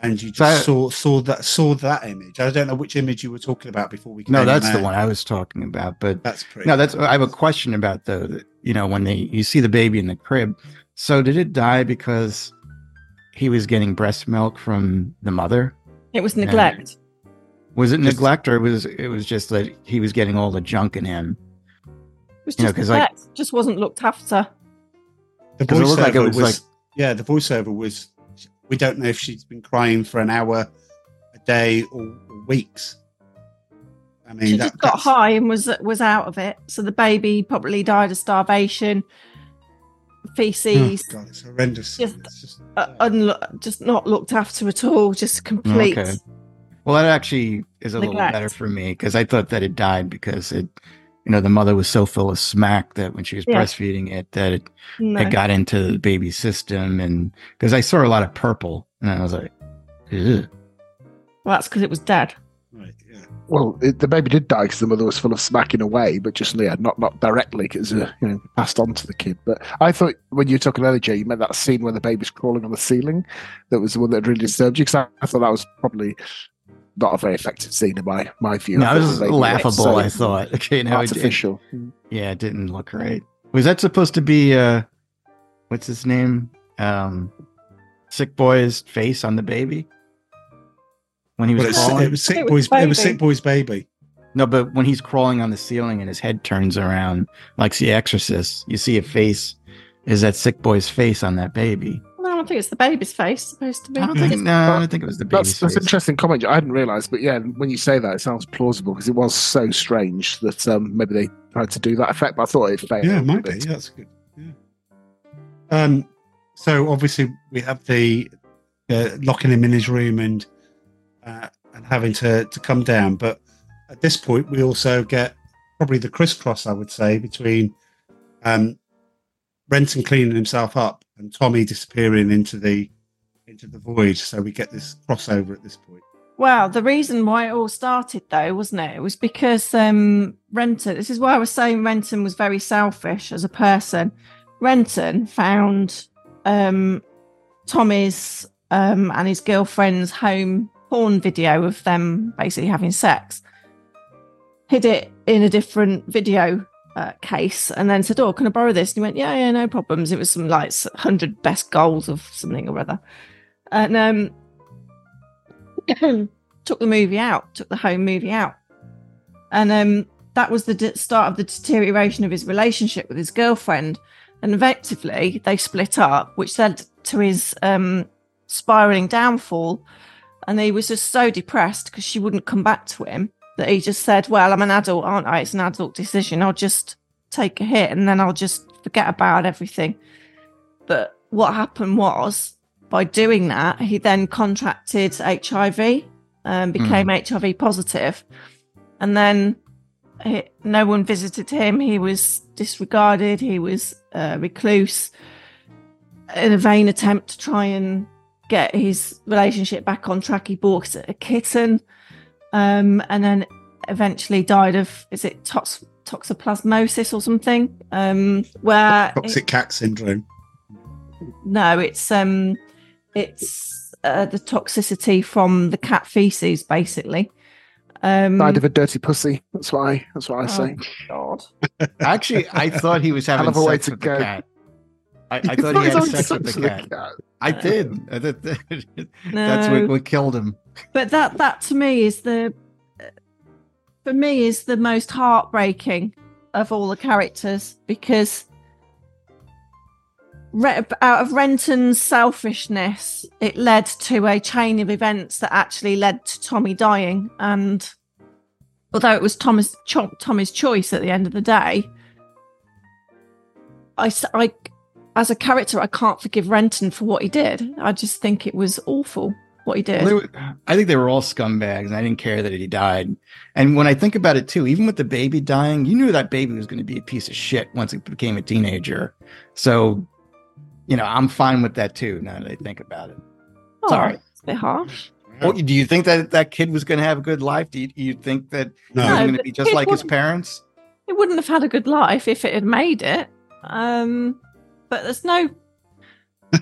and you just saw saw that saw that image. I don't know which image you were talking about before we. No, that's the there. one I was talking about. But That's pretty. no, that's I have a question about though. That, you know, when they you see the baby in the crib, so did it die because he was getting breast milk from the mother? It was Yeah. neglect. Was it neglect, or was it was just that he was getting all the junk in him? It was You know, just 'cause, like- neglect. just wasn't looked after. The it looked like voiceover was was, like- yeah, the voiceover was. We don't know if she's been crying for an hour, a day, or, or weeks. I mean, she that, just got that's- high and was was out of it. So the baby probably died of starvation, feces, Oh, God, it's horrendous. just uh, unlo- just not looked after at all. Just complete. Okay. Well, that actually is a little better for me because I thought that it died because it, you know, the mother was so full of smack that when she was Yeah. breastfeeding it, that it, No. it got into the baby's system, and because I saw a lot of purple, and I was like, Ugh. Well, that's because it was dead. Right, yeah. Well, it, the baby did die because the mother was full of smack in a way, but just yeah, not not directly because uh, you know passed on to the kid. But I thought when you were talking earlier, Jay, you meant that scene where the baby's crawling on the ceiling. That was the one that really disturbed you because I, I thought that was probably not a very effective scene in my my view. no, it was the baby laughable. so I thought, okay, no, it- it- artificial. yeah, it didn't look right. Was that supposed to be uh, what's his name? Um, sick boy's face on the baby when he was Well, it's- crawling. it was sick boy's. It was sick boy's baby. No, but when he's crawling on the ceiling and his head turns around, like The Exorcist, you see a face. Is that sick boy's face on that baby? No, I don't think it's the baby's face. Supposed to be. I don't think. No, I don't think it was the baby's That's, that's face. an interesting comment. I hadn't realised, but yeah, when you say that, it sounds plausible because it was so strange that um, maybe they tried to do that effect. But I thought it failed. Yeah, it might be. Yeah, that's good. Yeah. Um. So obviously we have the uh, locking him in his room and uh, and having to to come down, but at this point we also get probably the crisscross, I would say, between um, Renton cleaning himself up and Tommy disappearing into the into the void. So we get this crossover at this point. Well, the reason why it all started, though, wasn't it? It was because um, Renton. This is why I was saying Renton was very selfish as a person. Renton found um, Tommy's um, and his girlfriend's home porn video of them basically having sex, hid it in a different video uh, case, and then said, "Oh, can I borrow this?" And he went, "Yeah, yeah, no problems." It was some like hundred best goals of something or other, and um, took the movie out, took the home movie out, and um, that was the de- start of the deterioration of his relationship with his girlfriend. And effectively, they split up, which led to his um, spiraling downfall. And he was just so depressed because she wouldn't come back to him that he just said, "Well, I'm an adult, aren't I? It's an adult decision. I'll just take a hit, and then I'll just forget about everything." But what happened was, by doing that, he then contracted HIV, um, became HIV positive, and then he, no one visited him. He was disregarded. He was uh, recluse in a vain attempt to try and get his relationship back on track. He bought a kitten, um, and then eventually died of is it tox- toxoplasmosis or something? Um, where Toxic cat syndrome. no, it's um, it's uh, the toxicity from the cat feces, basically. Um, Died of a dirty pussy. That's why. That's what I say. God. Actually, I thought he was Hell having of a way sex to with go. cat. I, I thought thought he he had was sex with the cat. cat? I did. I thought that- That's what, what killed him. But that that to me is the for me is the most heartbreaking of all the characters because out of Renton's selfishness, it led to a chain of events that actually led to Tommy dying. And although it was Thomas Tommy's choice at the end of the day, I as a character, I can't forgive Renton for what he did. I just think it was awful what he did. Well, there, wa- I think they were all scumbags, and I didn't care that he died. And when I think about it too, even with the baby dying, you knew that baby was going to be a piece of shit once it became a teenager. So, you know, I'm fine with that too. Now that I think about it. Oh, Sorry. it's a bit harsh. Well, do you think that that kid was going to have a good life? Do you, you think that No. he was going to be just like his parents? It wouldn't have had a good life if it had made it. Um, but there's no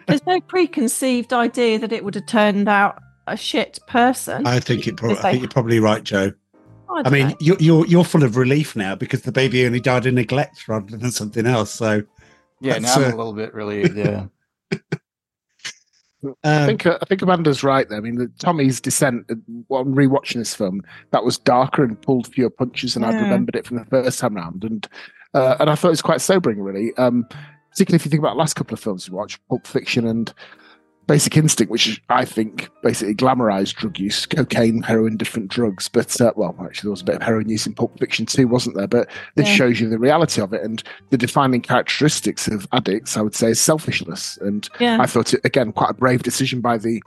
there's no preconceived idea that it would have turned out a shit person. I think it. Pro- I think you're probably right, Joe. I I mean, know. you're, you're you're full of relief now because the baby only died of neglect rather than something else. So Yeah, That's, now I'm uh, a little bit relieved. Yeah, I um, think uh, I think Amanda's right. There, I mean, the, Tommy's descent. uh, While I'm rewatching this film, that was darker and pulled fewer punches, and I'd remembered it from the first time round, and uh, and I thought it was quite sobering, really. Um, particularly if you think about the last couple of films you watched, Pulp Fiction and Basic Instinct, which is, I think basically glamorized drug use, cocaine, heroin, different drugs. But uh, well, actually, there was a bit of heroin use in Pulp Fiction too, wasn't there? But this Yeah. shows you the reality of it, and the defining characteristics of addicts. I would say is selfishness, and Yeah. I thought it again quite a brave decision by the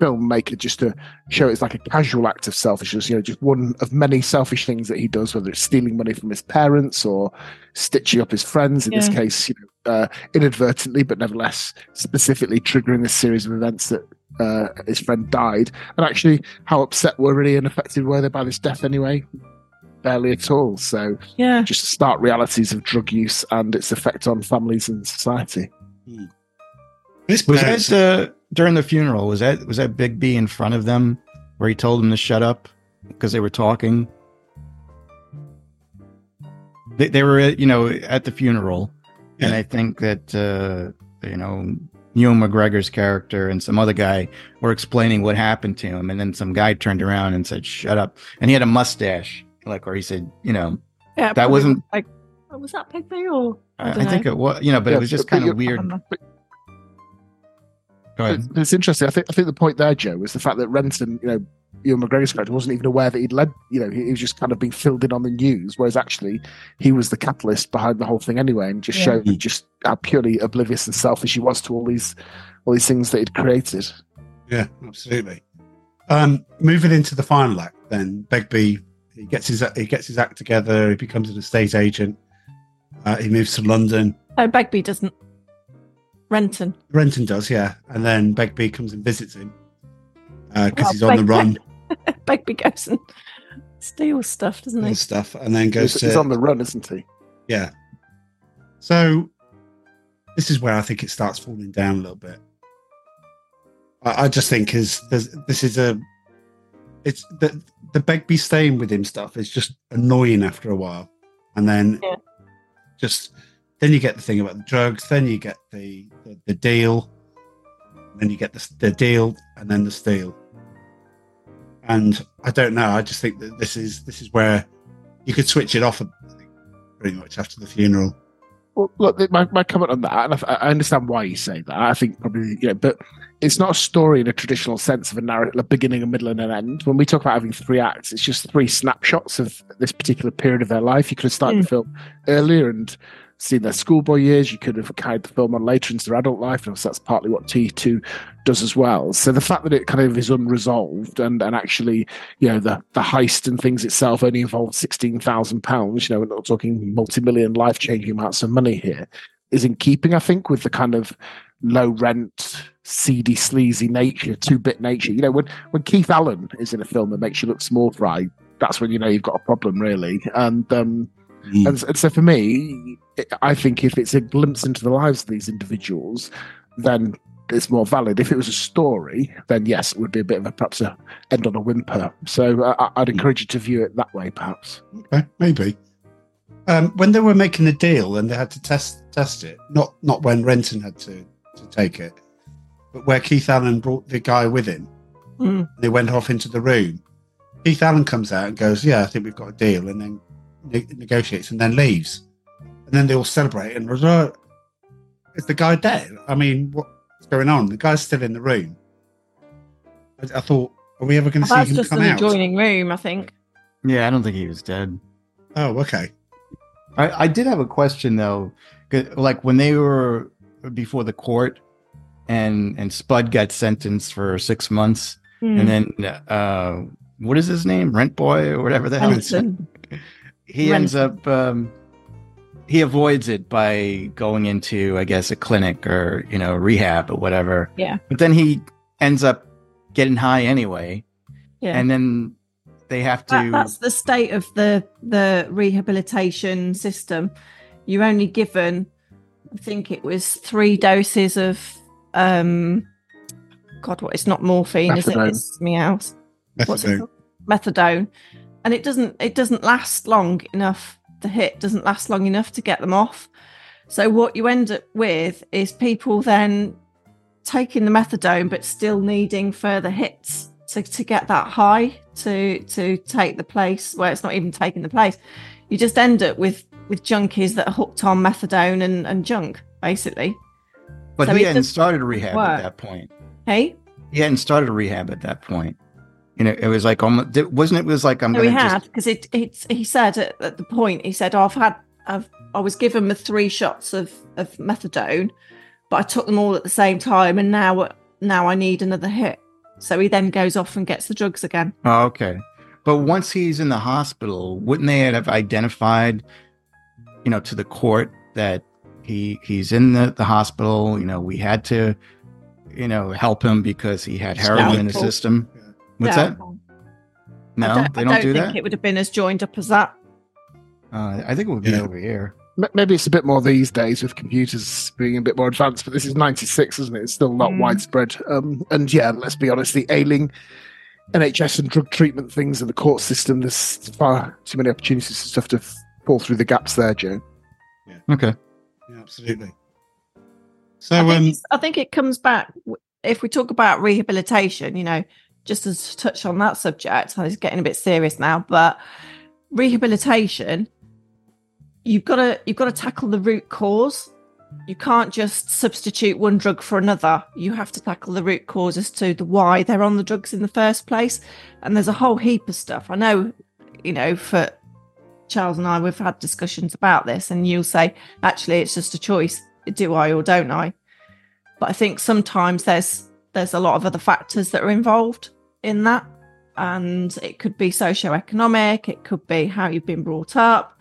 filmmaker just to show it's like a casual act of selfishness. You know, just one of many selfish things that he does, whether it's stealing money from his parents or stitching up his friends. In this case, you know, uh, inadvertently, but nevertheless specifically triggering this series of events that uh, his friend died. And actually, how upset were really and affected were they by this death anyway? Barely at all. So, yeah. just stark realities of drug use and its effect on families and society. this was parents- that uh, during the funeral? Was that was that Big B in front of them where he told them to shut up because they were talking? They, they were, you know, at the funeral, and I think that uh, you know Neil McGregor's character and some other guy were explaining what happened to him, and then some guy turned around and said, "Shut up," and he had a mustache, like, or he said, you know, Yeah, that wasn't- like oh, was that Pigby or I, don't I think it was, you know, but Yeah, it was just kind of weird. But But it's interesting. I think I think the point there, Joe, was the fact that Renton, you know, Ewan McGregor's character wasn't even aware that he'd led. You know, he, he was just kind of being filled in on the news, whereas actually he was the catalyst behind the whole thing anyway, and just Yeah. showed just how purely oblivious and selfish he was to all these all these things that he'd created. Yeah, absolutely. Um, moving into the final act, then Begbie he gets his he gets his act together. He becomes an estate agent. Uh, he moves to London. Oh, Begbie doesn't. Renton. Renton does, yeah, and then Begbie comes and visits him uh, because Well, he's on the run Begbie goes and steals stuff, doesn't he? and stuff, and then goes He's, to he's on the run, isn't he? yeah. So this is where I think it starts falling down a little bit. I, I just think is this is a it's the the Begbie staying with him stuff is just annoying after a while, and then Yeah. just then you get the thing about the drugs, then you get the the, the deal, then you get the the deal, and then the steal. And I don't know. I just think that this is this is where you could switch it off. Pretty much after the funeral. Well, look, my, my comment on that, and I, I understand why you say that. I think probably, you know, but it's not a story in a traditional sense of a narrative, a beginning, a middle, and an end. When we talk about having three acts, it's just three snapshots of this particular period of their life. You could have started the hmm. film earlier and seen their schoolboy years. You could have carried the film on later into their adult life, and that's partly what T2 does as well. So the fact that it kind of is unresolved and, and actually, you know, the, the heist and things itself only involved £16,000, you know, we're not talking multi million life changing amounts of money here, is in keeping, I think, with the kind of low rent, seedy, sleazy nature, two bit nature. You know, when, when Keith Allen is in a film that makes you look small fry, that's when you know you've got a problem, really. And, um, and, and so for me, I think if it's a glimpse into the lives of these individuals, then it's more valid. If it was a story, then yes, it would be a bit of a perhaps a end on a whimper. So uh, I- I'd encourage you to view it that way, perhaps. Okay, maybe. Um, when they were making the deal and they had to test test it, not not when Renton had to, to take it, but where Keith Allen brought the guy with him, Mm. they went off into the room. Keith Allen comes out and goes, "Yeah, I think we've got a deal," and then ne- negotiates and then leaves. And then they all celebrate and was, uh, is the guy dead? I mean, what's going on? The guy's still in the room. I, I thought, are we ever going to see That's him just come an out? adjoining room, I think. Yeah, I don't think he was dead. Oh, okay. I, I did have a question though, like when they were before the court, and and Spud got sentenced for six months. Mm. and then uh, what is his name? Rent Boy or whatever the hell. it's- Renton. He ends up um, he avoids it by going into, I guess, a clinic or you know rehab or whatever. Yeah. But then he ends up getting high anyway, Yeah. and then they have to. That- that's the state of the the rehabilitation system. You're only given, I think it was three doses of, um, God, what? It's not morphine, is it? Methadone. It's something else. What's it Methadone. called? Methadone, and it doesn't it doesn't last long enough. The hit doesn't last long enough to get them off. So what you end up with is people then taking the methadone but still needing further hits to, to get that high to to take the place where it's not even taking the place. You just end up with with junkies that are hooked on methadone and, and junk, basically. but so he hadn't started rehab work. at that point. Hey? He hadn't started rehab at that point. You know, it was like almost wasn't it? Was like I'm No, gonna had just because it, it. He said at, at the point he said, oh, "I've had, I've, I was given the three shots of of methadone, but I took them all at the same time, and now now I need another hit." So he then goes off and gets the drugs again. Oh, okay. But once he's in the hospital, wouldn't they have identified, you know, to the court that he he's in the, the hospital? You know, we had to, you know, help him because he had heroin in his system. What's that? No, I don't, they don't, don't do think that. it would have been as joined up as that. Uh, I think it would be Yeah. over here. Maybe it's a bit more these days with computers being a bit more advanced, but this is 96, isn't it? It's still not Mm. widespread. Um, and yeah, let's be honest, the ailing NHS and drug treatment things in the court system, there's far too many opportunities for stuff to f- fall through the gaps there, Joe. Okay. Yeah, absolutely. So, I think, um, I think it comes back if we talk about rehabilitation. You know, just to touch on that subject, and it's getting a bit serious now, but rehabilitation, you've got to you've got to tackle the root cause. You can't just substitute one drug for another. You have to tackle the root cause as to the why they're on the drugs in the first place. And there's a whole heap of stuff. I know, you know, for Charles and I, we've had discussions about this, and you'll say, actually, it's just a choice. Do I or don't I? But I think sometimes there's there's a lot of other factors that are involved in that. And it could be socioeconomic, it could be how you've been brought up,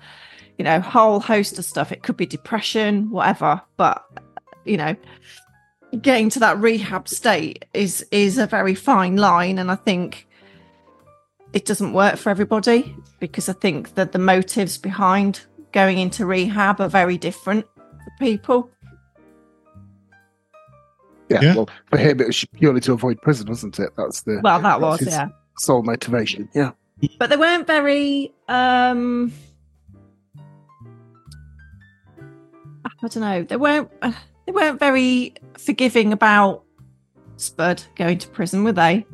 you know, whole host of stuff. It could be depression, whatever. But you know, getting to that rehab state is is a very fine line, and I think it doesn't work for everybody because I think that the motives behind going into rehab are very different for people. Yeah, Yeah. well, for him, it was purely to avoid prison, wasn't it? That's the Well, that was his yeah. sole motivation. Yeah. but they weren't very um i don't know they weren't uh, they weren't very forgiving about spud going to prison were they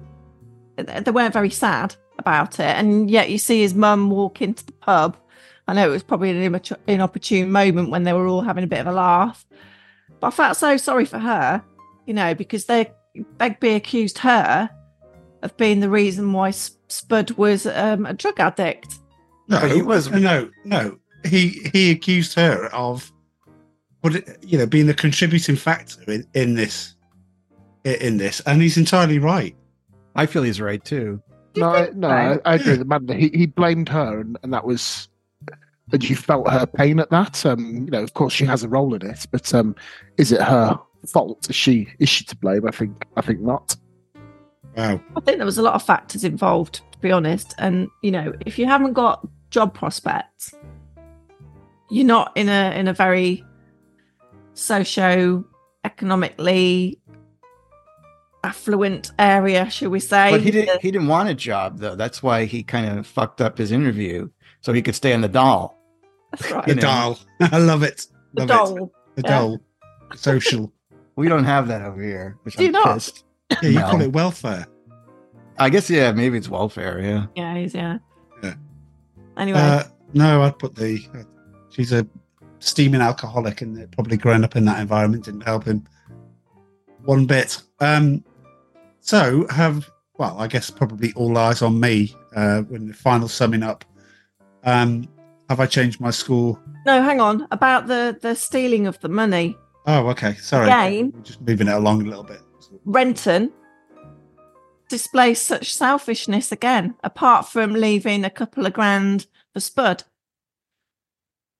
they they weren't very sad about it and yet you see his mum walk into the pub i know it was probably an immature, inopportune moment when they were all having a bit of a laugh but i felt so sorry for her you know because they begbie accused her of being the reason why Spud was um, a drug addict. no, he was- no, no. He he accused her of, what you know, being the contributing factor in, in this, in, in this, and he's entirely right. I feel he's right too. No, I, no, I. I agree with Amanda. He he blamed her, and, and that was, and you felt her pain at that. Um, you know, of course, she has a role in it, but um, is it her fault? Is she is she to blame? I think I think not. Wow. I think there was a lot of factors involved, to be honest. And you know, if you haven't got job prospects, you're not in a in a very socio economically affluent area, should we say? But he didn't. He didn't want a job though. That's why he kind of fucked up his interview so he could stay on the doll. That's right. The know. doll. I love it. The Love doll. It. The Yeah. doll. Social. We don't have that over here. Which Do you I'm not? pissed. Yeah, you No. call it welfare. I guess yeah. Maybe it's welfare. Yeah. Yeah, he's yeah. Yeah. Anyway, Uh, no, I'd put the. Uh, she's a steaming alcoholic, and probably growing up in that environment didn't help him one bit. Um, so have well, I guess probably all eyes on me uh, when the final summing up. Um, have I changed my score? no, hang on about the the stealing of the money. Oh, okay. Sorry, Again. Just moving it along a little bit. Renton displays such selfishness again, apart from leaving a couple of grand for Spud?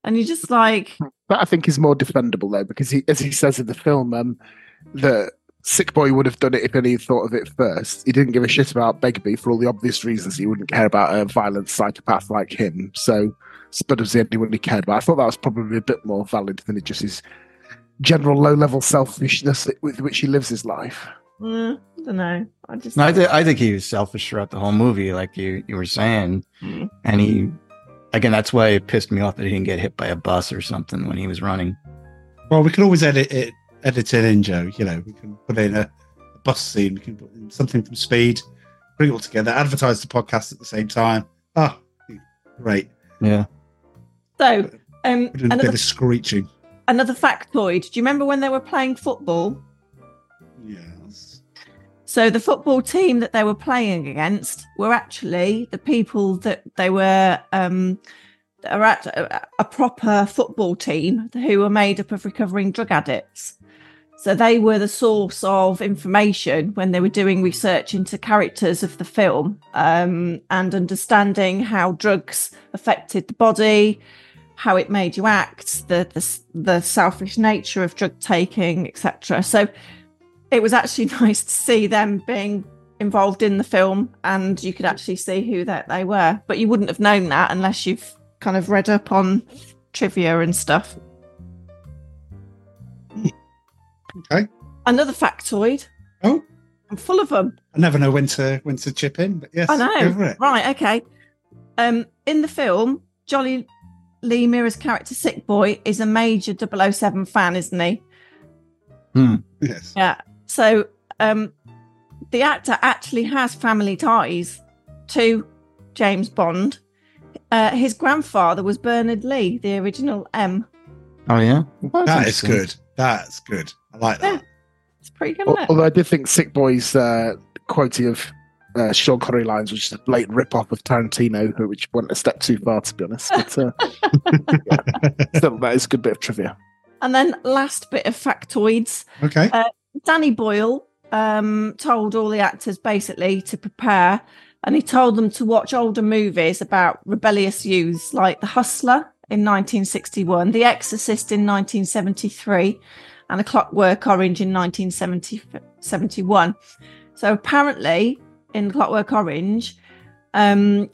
And you're just like, That I think is more defendable though, because he, as he says in the film, um, the sick boy would have done it if any thought of it first. He didn't give a shit about Begbie for all the obvious reasons. He wouldn't care about a violent psychopath like him. So Spud was the only one he cared about. I thought that was probably a bit more valid than it just his general low-level selfishness with which he lives his life. mm, I don't know. I just No, I, th- I think he was selfish throughout the whole movie, like you, you were saying. Mm. And he, again, that's why it pissed me off that he didn't get hit by a bus or something when he was running. Well, we can always edit it, edit it in, Joe. You know, we can put in a, a bus scene. We can put in something from Speed, bring it all together, advertise the podcast at the same time. Ah, great. Yeah. so. Um, Put a another bit of screeching. Another factoid. Do you remember when they were playing football? Yes. So the football team that they were playing against were actually the people that they were um are at a, a proper football team who were made up of recovering drug addicts. So they were the source of information when they were doing research into characters of the film um, and understanding how drugs affected the body, how it made you act, the the, the selfish nature of drug taking, etc. So it was actually nice to see them being involved in the film and you could actually see who that they were. But you wouldn't have known that unless you've kind of read up on trivia and stuff. Okay. another factoid. Oh, i'm full of them I never know when to when to chip in, but yes, i know. right okay. Um in the film Jonny Lee Miller's character sick boy is a major 007 fan isn't he Hmm. Yes. Yeah. So um the actor actually has family ties to James Bond. Uh, his grandfather was Bernard Lee, the original M. Oh, yeah? Well, that's good. That's good. I like that. It's pretty good, Al- isn't it? Although I did think Sick Boy's uh, quoting of uh, Sean Connery lines which is a blatant rip-off of Tarantino, which went a step too far, to be honest. But uh, yeah, still, that is a good bit of trivia. And then last bit of factoids. Okay. Uh, Danny Boyle um, told all the actors basically to prepare, and he told them to watch older movies about rebellious youths like The Hustler in 1961, The Exorcist in 1973, and A Clockwork Orange in 1971. So apparently, in Clockwork Orange, um,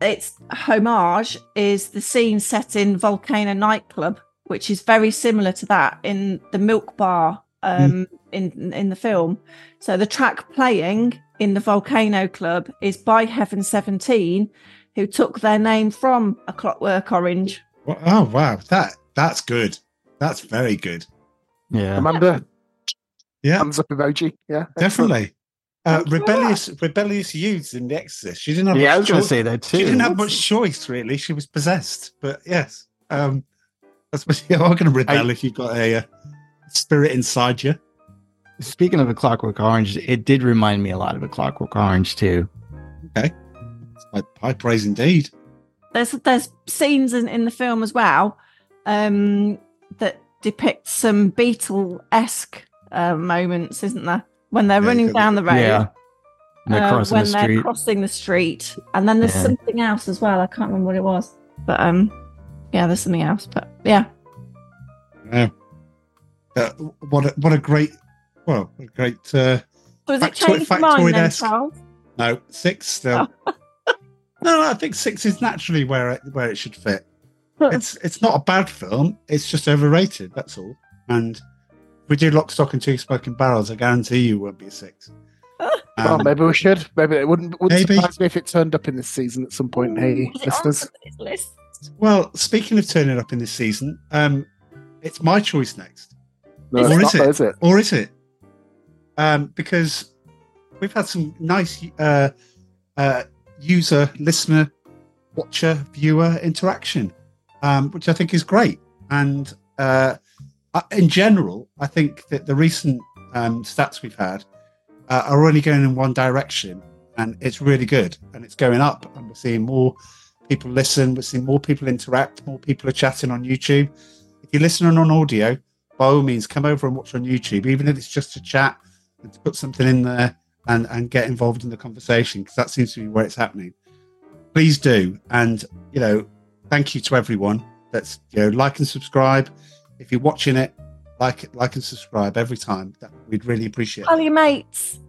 its homage is the scene set in Volcano nightclub, which is very similar to that in the Milk Bar um, in in the film. So the track playing in the Volcano Club is by Heaven Seventeen, who took their name from A Clockwork Orange. Oh wow, that that's good. That's very good. Yeah. Amanda, Yeah, thumbs up emoji. Yeah, definitely. Uh, Thank you rebellious, rebellious youths in The Exorcist. She didn't have. Yeah, I much was going to choice- say that too. She didn't have much choice, really. She was possessed. But yes, um, that's what you are going to rebel I- if you've got a, uh spirit inside you. Speaking of a Clockwork Orange, it did remind me a lot of a Clockwork Orange too. High, high praise indeed. There's there's scenes in, in the film as well um, that depict some Beatle esque uh, moments, isn't there? When they're Yeah, running down the road. Yeah. They're uh, when the they're crossing the street, and then there's Yeah. something else as well. I can't remember what it was, but um, yeah, there's something else. But yeah, Yeah. Uh, what a, what a great, well, what a great. Uh, so is it Factoid- changed your then. Charles? no, six still. Oh. no, I think six is naturally where it where it should fit. it's it's not a bad film. It's just overrated. That's all. And if we do Lock, Stock, and Two Smoking Barrels, I guarantee you won't be a six. well, Um, maybe we should. Maybe it wouldn't, wouldn't Maybe. surprise me if it turned up in this season at some point. Hey, Is it on listeners. list? well, speaking of turning up in this season, um, it's my choice next, No, Is it? not, though, is it? or is it? Um, because we've had some nice uh, uh, user, listener, watcher, viewer interaction, um, which I think is great. And uh, in general, I think that the recent um, stats we've had uh, are only going in one direction, and it's really good. And it's going up, and we're seeing more people listen. We're seeing more people interact. More people are chatting on YouTube. If you're listening on audio, by all means, come over and watch on YouTube, even if it's just to chat and to put something in there and and get involved in the conversation because that seems to be where it's happening. Please do, and you know, thank you to everyone that's you know like and subscribe. If you're watching it, like like and subscribe every time. That we'd really appreciate. it. Tell your mates.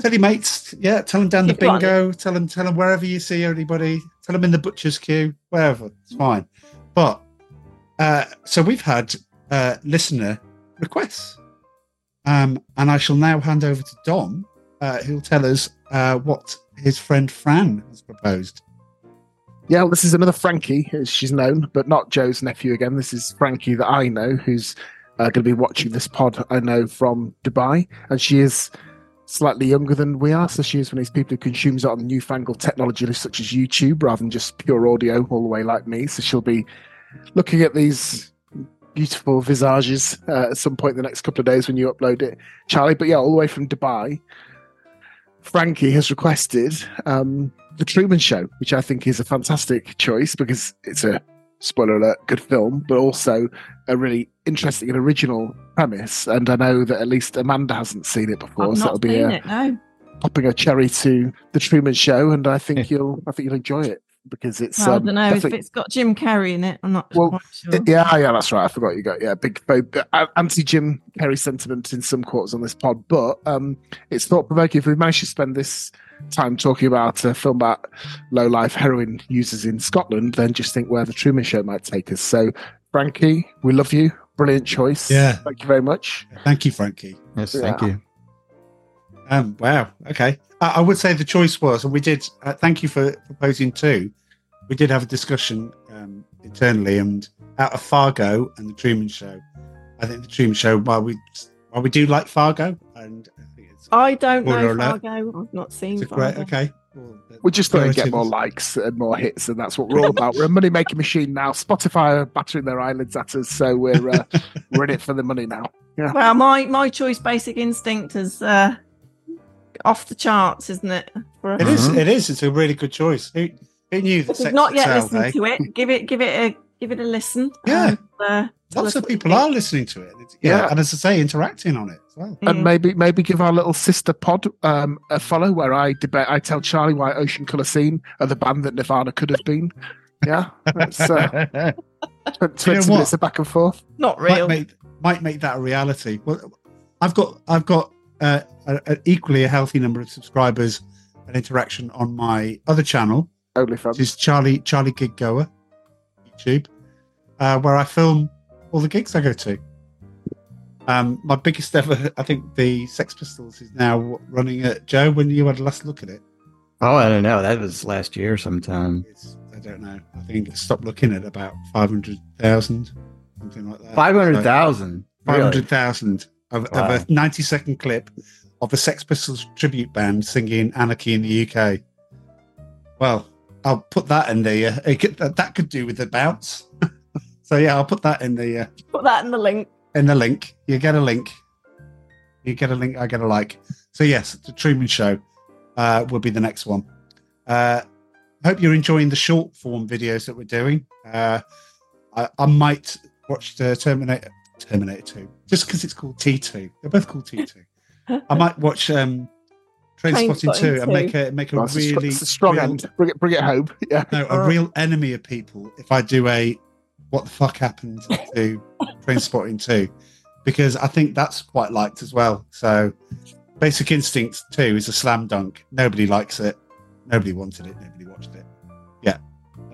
Tell your mates, yeah. Tell them down the Keep it on bingo. Tell them, tell them wherever you see anybody. Tell them in the butcher's queue, wherever. It's fine. But uh, so we've had uh, listener requests, um, and I shall now hand over to Dom, uh, who'll tell us uh, what his friend Fran has proposed. Yeah, well, this is another Frankie, as she's known, but not Joe's nephew again. This is Frankie that I know, who's uh, going to be watching this pod, I know, from Dubai. And she is slightly younger than we are. So she is one of these people who consumes on newfangled technology such as YouTube rather than just pure audio all the way like me. So she'll be looking at these beautiful visages uh, at some point in the next couple of days when you upload it, Charlie. But yeah, all the way from Dubai, Frankie has requested um, the Truman Show, which I think is a fantastic choice because it's a spoiler alert, good film, but also a really interesting and original premise. And I know that at least Amanda hasn't seen it before, I've so not it'll be a, it. No. popping a cherry to the Truman Show, and I think you'll I think you'll enjoy it because it's. Well, I um, don't know if it's got Jim Carrey in it. I'm not Well, quite sure. yeah, yeah, that's right. I forgot you got yeah big anti Jim Carrey sentiment in some quarters on this pod, but um, it's thought provoking. If we managed to spend this time talking about a film about low life heroin users in Scotland, then just think where the Truman Show might take us. So, Frankie, we love you. Brilliant choice. Yeah. thank you very much. Thank you, Frankie. Yes, thank you. Um, wow. Okay. I, I would say the choice was, and we did. Uh, thank you for proposing two. We did have a discussion um, internally, and out of Fargo and the Truman Show, I think the Truman Show. While we while we do like Fargo, and I think it's, I don't know Spoiler alert. Fargo. I've not seen it's a great. Okay. We're just going it'd get more likes and more hits, and that's what we're all about. We're a money making machine now. Spotify are battering their eyelids at us, so we're uh, we're in it for the money now. Yeah. Well, my my choice, Basic Instinct, is uh, off the charts, isn't it? For a- It is. It is. It's a really good choice. Who, who knew that If you've sex not yet sell, listened eh? to it, give it give it a give it a listen. Yeah. and, uh, Lots of people are listening to it. Yeah, Yeah. and as I say, interacting on it as well. Mm. and maybe maybe give our little sister pod um, a follow where I debate. I tell Charlie why Ocean Colour Scene are the band that Nirvana could have been. Yeah, it's uh, tw- twenty what? minutes of back and forth. Not might real. make might make that a reality. Well, I've got I've got uh, a, a equally a healthy number of subscribers and interaction on my other channel, which is Charlie Charlie Gig Goer, YouTube, uh, where I film all the gigs I go to. Um, my biggest ever, I think, the Sex Pistols is now running at Joe. When you had a last look at it, Oh, I don't know. That was last year sometime. it's, I don't know. I think I stopped looking at about five hundred thousand, something like that. Five hundred thousand. Five hundred thousand of, of a ninety-second clip of a Sex Pistols tribute band singing "Anarchy in the UK." Well, I'll put that in the. Uh, it could, that, that could do with the bounce. so yeah, I'll put that in the uh, Put that in the link. in the link. You get a link. You get a link. I get a like. So yes, the Truman Show uh, will be the next one. Uh, hope you're enjoying the short form videos that we're doing. Uh, I, I might watch the Terminator Terminator Two just because it's called T Two. They're both called T Two. I might watch um, Train Train Spotting Spotting Two and make a make a That's a, str- really a strong real- end. Bring it, bring it home. Yeah. no, a real enemy of people if I do a what the fuck happened to Train Spotting 2 because I think that's quite liked as well. So Basic Instinct 2 is a slam dunk. Nobody likes it. Nobody wanted it. Nobody watched it. Yeah.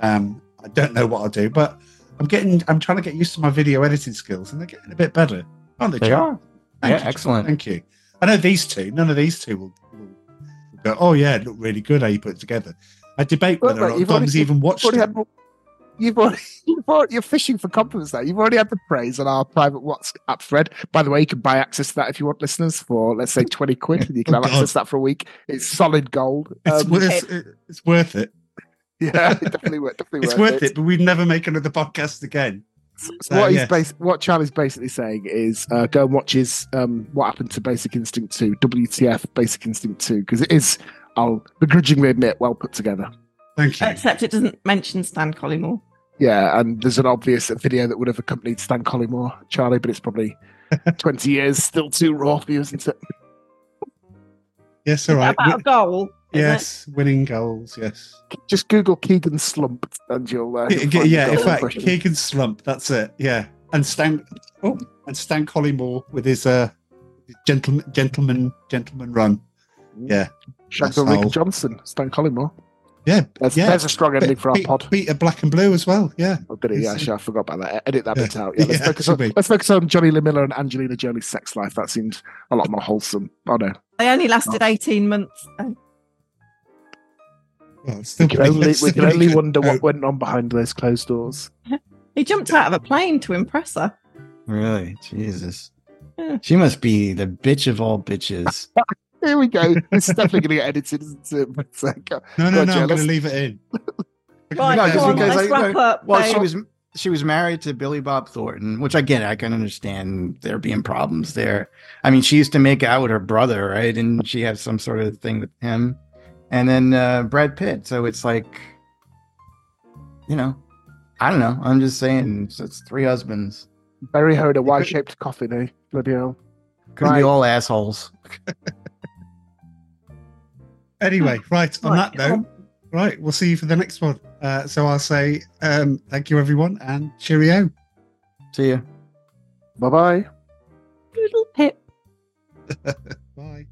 Um, I don't know what I'll do, but I'm getting I'm trying to get used to my video editing skills and they're getting a bit better. Aren't they? They John? are. Thank Yeah, you, excellent. Thank you. I know these two. None of these two will, will, will go. Oh yeah, it looked really good how you put it together. I debate Well, whether or look, not you've Dom's already- even watched it. had- You've already, you've already, you're fishing for compliments there. You've already had the praise on our private WhatsApp thread. By the way, you can buy access to that if you want listeners for, let's say, 20 quid. And you can Oh, have God. access to that for a week. It's solid gold. It's, Um, worth, it's worth it. yeah, definitely, worth- definitely It's worth it, but we'd never make another podcast again. So what he's yes. bas- what Charlie's basically saying is uh, go and watch his um, what happened to Basic Instinct 2, WTF Basic Instinct 2, because it is, I'll begrudgingly admit, well put together. Thank you. Except it doesn't mention Stan Collymore. Yeah, and there's an obvious video that would have accompanied Stan Collymore, Charlie, but it's probably 20 years still too raw for you, isn't it? Yes, all Is that right. about a goal. Is it? yes, winning goals. Yes. Just Google Keegan Slump and you'll. Uh, you'll find yeah, in fact, question. Keegan Slump. That's it. Yeah, and Stan. Oh, and Stan Collymore with his uh, gentleman, gentleman, gentleman run. Yeah, Shags That's Ulrika Jonsson, Stan Collymore. yeah, There's, yeah. there's a strong ending for our beat, pod. Beat a black and blue as well. Yeah. Oh, did it? Yeah, It's- actually, I forgot about that. Edit that Yeah. bit out. Yeah, let's, Yeah, focus on, let's focus on Jonny Lee Miller and Angelina Jolie's sex life. That seemed a lot more wholesome. Oh no, They only lasted 18 months. though. Well, we can only, we can only wonder what went on behind those closed doors. He jumped out of a plane to impress her. Really? Jesus. Yeah. She must be the bitch of all bitches. Here we go. This is definitely going to get edited, isn't it? But, uh, go- No, no, Roger, no. I'm going to leave it in. Right, No, on, because let's I- wrap up. Well, babe. she was she was married to Billy Bob Thornton, which I get. I can understand there being problems there. I mean, she used to make out with her brother, right? And she had some sort of thing with him, and then uh, Brad Pitt. So it's like, you know, I don't know. I'm just saying, it's, it's three husbands. Barry Hoda, a Y-shaped coffin, eh? Bloody hell. Could Right. be all assholes. Anyway, right. On Right, that note, right. We'll see you for the next one. Uh, so I'll say um, thank you, everyone, and cheerio. See you. Bye bye. Little Pip. Bye.